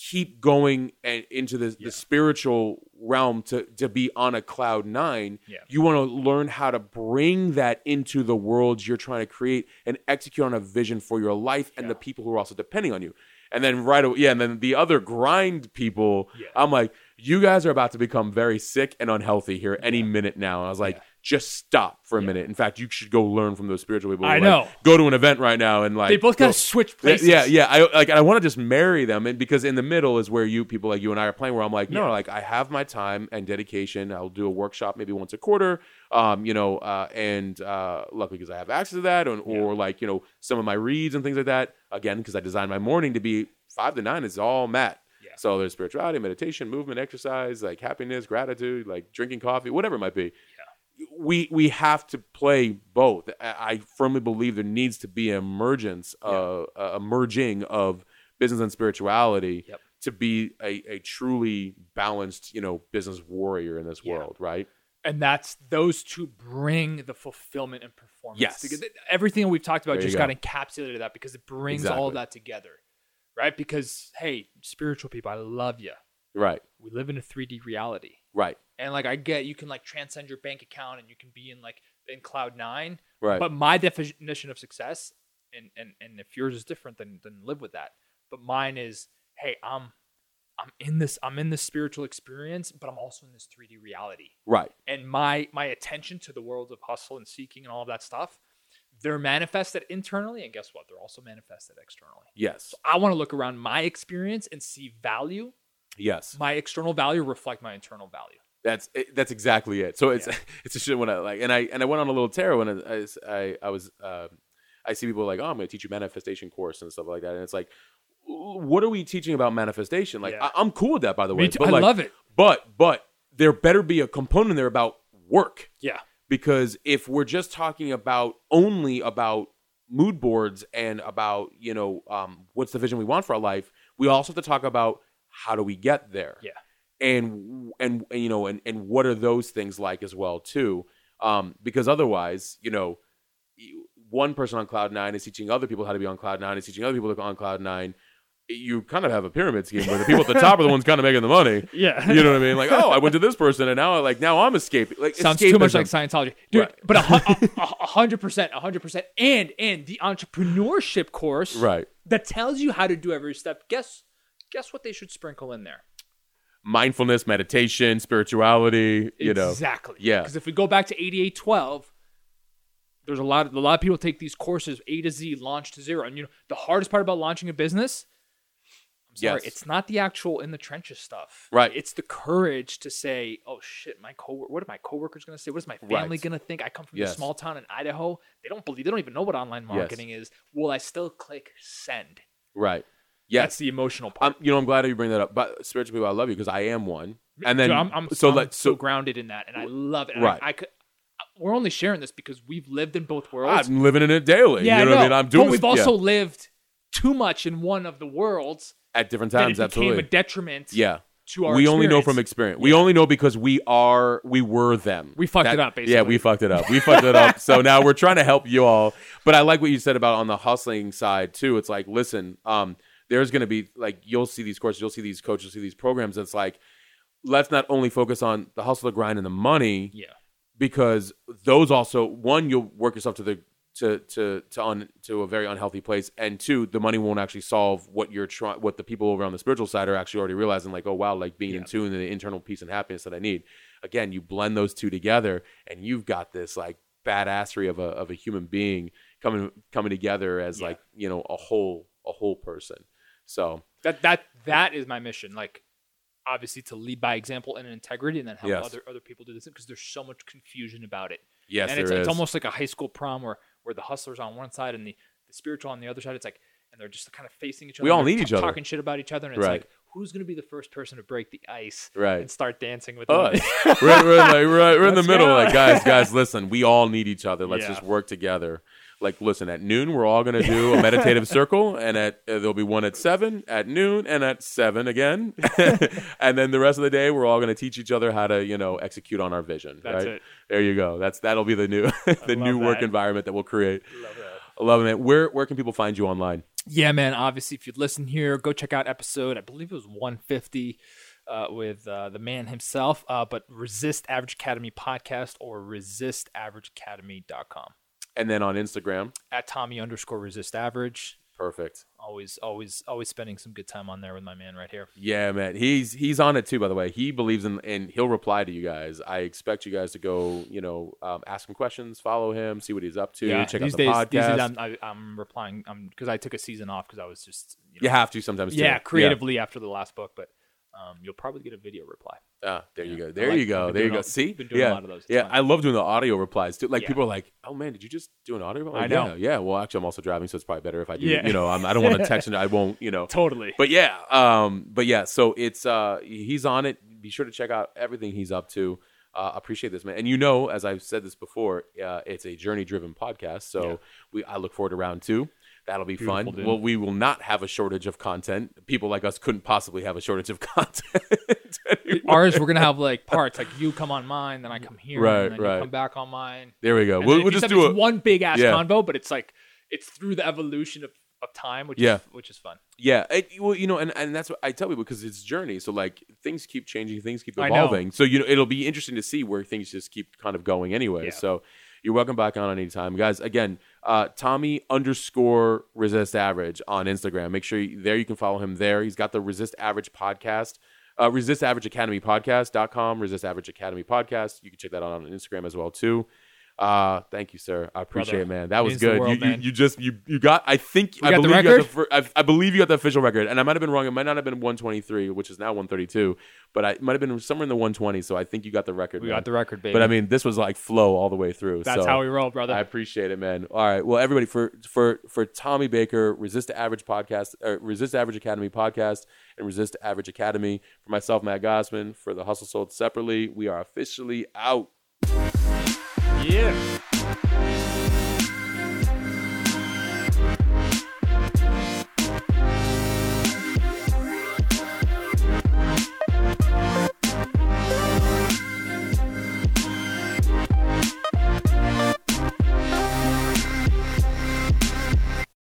keep going and into the, the spiritual realm to to be on a cloud nine Yeah. you want to learn how to bring that into the world you're trying to create and execute on a vision for your life and the people who are also depending on you. And then right away yeah and then the other grind people Yeah. i'm like you guys are about to become very sick and unhealthy here any minute now. And i was like just stop for a minute in fact you should go learn from those spiritual people I like, know. go to an event right now and like They both got go- to switch yeah, places. yeah, yeah. I like. I want to just marry them, and because in the middle is where you people like you and I are playing. Where I'm like, no, Yeah. like I have my time and dedication. I'll do a workshop maybe once a quarter. Um, you know, uh, and uh, luckily because I have access to that, or, or like you know some of my reads and things like that. Again, because I designed my morning to be five to nine is all Matt. Yeah. So there's spirituality, meditation, movement, exercise, like happiness, gratitude, like drinking coffee, whatever it might be we we have to play both. I firmly believe there needs to be an emergence, uh, a merging of business and spirituality Yep. to be a, a truly balanced, you know, business warrior in this Yeah. world, right? and that's those two bring the fulfillment and performance. Yes. Because everything we've talked about There just go. got encapsulated that because it brings all Exactly. of that together, right? Because hey, spiritual people, I love you. Right, We live in a 3D reality. right, And like I get you can like transcend your bank account and you can be in like in cloud nine. right. But my definition of success, and and and if yours is different, then then live with that. But mine is, hey, I'm I'm in this I'm in this spiritual experience, but I'm also in this 3D reality. right. And my my attention to the world of hustle and seeking and all of that stuff, they're manifested internally, and guess what? They're also manifested externally. Yes, I want to look around my experience and see value. yes. My external value reflect my internal value. That's it, that's exactly it. So it's it's a shit when I like, and I and I went on a little tear when I I, I was uh, I see people like, oh, I'm going to teach you manifestation course and stuff like that, and it's like, what are we teaching about manifestation? Like, Yeah. I, I'm cool with that, by the way. Me too. But I like, love it. But but there better be a component there about work Yeah. because if we're just talking about only about mood boards and about you know um, what's the vision we want for our life, we also have to talk about how do we get there Yeah. And and, and you know and, and what are those things like as well too um, because otherwise you know one person on cloud nine is teaching other people how to be on cloud nine is teaching other people to go on cloud nine you kind of have a pyramid scheme where the people at the top are the ones kind of making the money Yeah. you know what i mean like oh i went to this person and now like now i'm escaping like Sounds too much like. Scientology, dude. Right. But a hu- a- a- a hundred percent, a hundred percent, and and the entrepreneurship course, right that tells you how to do every step. Guess guess what they should sprinkle in there? Mindfulness meditation spirituality you know exactly. yeah. Because if we go back to eighty eight twelve, there's a lot of a lot of people take these courses A to Z, launch to zero, and you know the hardest part about launching a business. I'm sorry, Yes. it's not the actual in the trenches stuff. Right. It's the courage to say, "Oh shit, my co what are my coworkers going to say? What is my family Right. going to think? I come from Yes. a small town in Idaho. They don't believe. They don't even know what online marketing is. Will I still click send? Right. That's the emotional part. I'm, you know, I'm glad you bring that up. But spiritual people, I love you because I am one. And then, Dude, I'm, I'm so I'm like, so so grounded in that, and I love it. And Right. I, I could. We're only sharing this because we've lived in both worlds. I'm living in it daily. yeah, you know I what I mean? I'm doing But we've also yeah, lived too much in one of the worlds at different that it times. became Absolutely. a detriment. yeah. to our we only know from experience. We only know because we are, we were them. We fucked it up, basically. Yeah, we fucked it up. We fucked it up. So now we're trying to help you all. But I like what you said about on the hustling side too. It's like, listen, um, there's going to be like you'll see these courses, you'll see these coaches, you'll see these programs. It's like, let's not only focus on the hustle, the grind, and the money. Yeah. because those also one you'll work yourself to the to to to un, to a very unhealthy place and two the money won't actually solve what you're trying what the people over on the spiritual side are actually already realizing like oh wow like being in tune and the internal peace and happiness that I need again you blend those two together and you've got this like badassery of a of a human being coming coming together as Yeah. like you know a whole a whole person so That that that is my mission. Like obviously to lead by example and integrity, and then help Yes. other other people do this because there's so much confusion about it. yes and it's, is it's almost like a high school prom where where the hustlers on one side and the, the spiritual on the other side. It's like and they're just kind of facing each other. We all need each other. talking shit about each other, and it's Right. like who's gonna be the first person to break the ice Right. and start dancing with us. we're, we're, like, we're, we're in the middle. Like, guys, guys, listen, we all need each other. Let's Yeah. just work together. Like, listen, at noon, we're all going to do a meditative circle, and at uh, there'll be one at seven, at noon, and at seven again. and then the rest of the day, we're all going to teach each other how to, you know, execute on our vision. That's right? it. There you go. That's that'll be the new the love new work environment that we'll create. Love that. I love it. Where where can people find you online? Yeah, man. Obviously, if you listen here, go check out episode. I believe it was 150 uh, with uh, the man himself. Uh, but Resist Average Academy podcast or resistaverageacademy.com. And then on Instagram. At Tommy underscore Resist Average. Perfect. Always, always, always spending some good time on there with my man right here. Yeah, man. He's he's on it too. By the way, he believes in and he'll reply to you guys. I expect you guys to go, you know, um, ask him questions, follow him, see what he's up to, check these out the days, podcast. these days I'm, I, I'm replying because I took a season off because I was just you know, you have to sometimes. Too. yeah creatively after the last book, but um, you'll probably get a video reply. Ah, there you go. There like- you go. I've been There you doing go. a- See, been doing a yeah, lot of those. It's yeah. fun. I love doing the audio replies too. Like Yeah. people are like, "Oh man, did you just do an audio?" Like, I know. Yeah, yeah. Well, actually, I'm also driving, so it's probably better if I do. Yeah. You know, I'm, I don't want to text and I won't. You know, Totally. But yeah, um, but yeah, so it's uh, he's on it. Be sure to check out everything he's up to. Uh, appreciate this man, and you know, as I've said this before, uh, it's a journey-driven podcast. So Yeah. we, I look forward to round two. That'll be fun. Dude. Well, we will not have a shortage of content. People like us couldn't possibly have a shortage of content. Ours, we're gonna have like parts. Like you come on mine, then I come here, Right, and then right. you come back on mine. there we go. And We'll, we'll just do it. one big ass Yeah. convo, but it's like it's through the evolution of, of time, which Yeah. is which is fun. Yeah, it, well, you know, and, and that's what I tell people because it's journey. So like things keep changing, things keep evolving. So you know, it'll be interesting to see where things just keep kind of going anyway. Yeah. So you're welcome back on anytime, guys. Again, uh, Tommy underscore Resist Average on Instagram. Make sure you, there you can follow him there. He's got the Resist Average podcast. Uh, Resist Average Academy podcast.com, Resist Average Academy podcast. You can check that out on Instagram as well too. Uh, thank you, sir. I appreciate Brother, it, man. That was means the good. world, you, you, man. you just you you got. I think I got the believe you got the fir- I, I believe you got the official record, and I might have been wrong. It might not have been 123, which is now 132, but I it might have been somewhere in the 120. So I think you got the record. We man. got the record, baby. But I mean, this was like flow all the way through. that's so how we roll, brother. I appreciate it, man. All right, well, everybody for for for Tommy Baker, Resist Average podcast, or Resist Average Academy podcast, and Resist Average Academy. For myself, Matt Gosman, for the Hustle Sold separately, we are officially out. Yeah.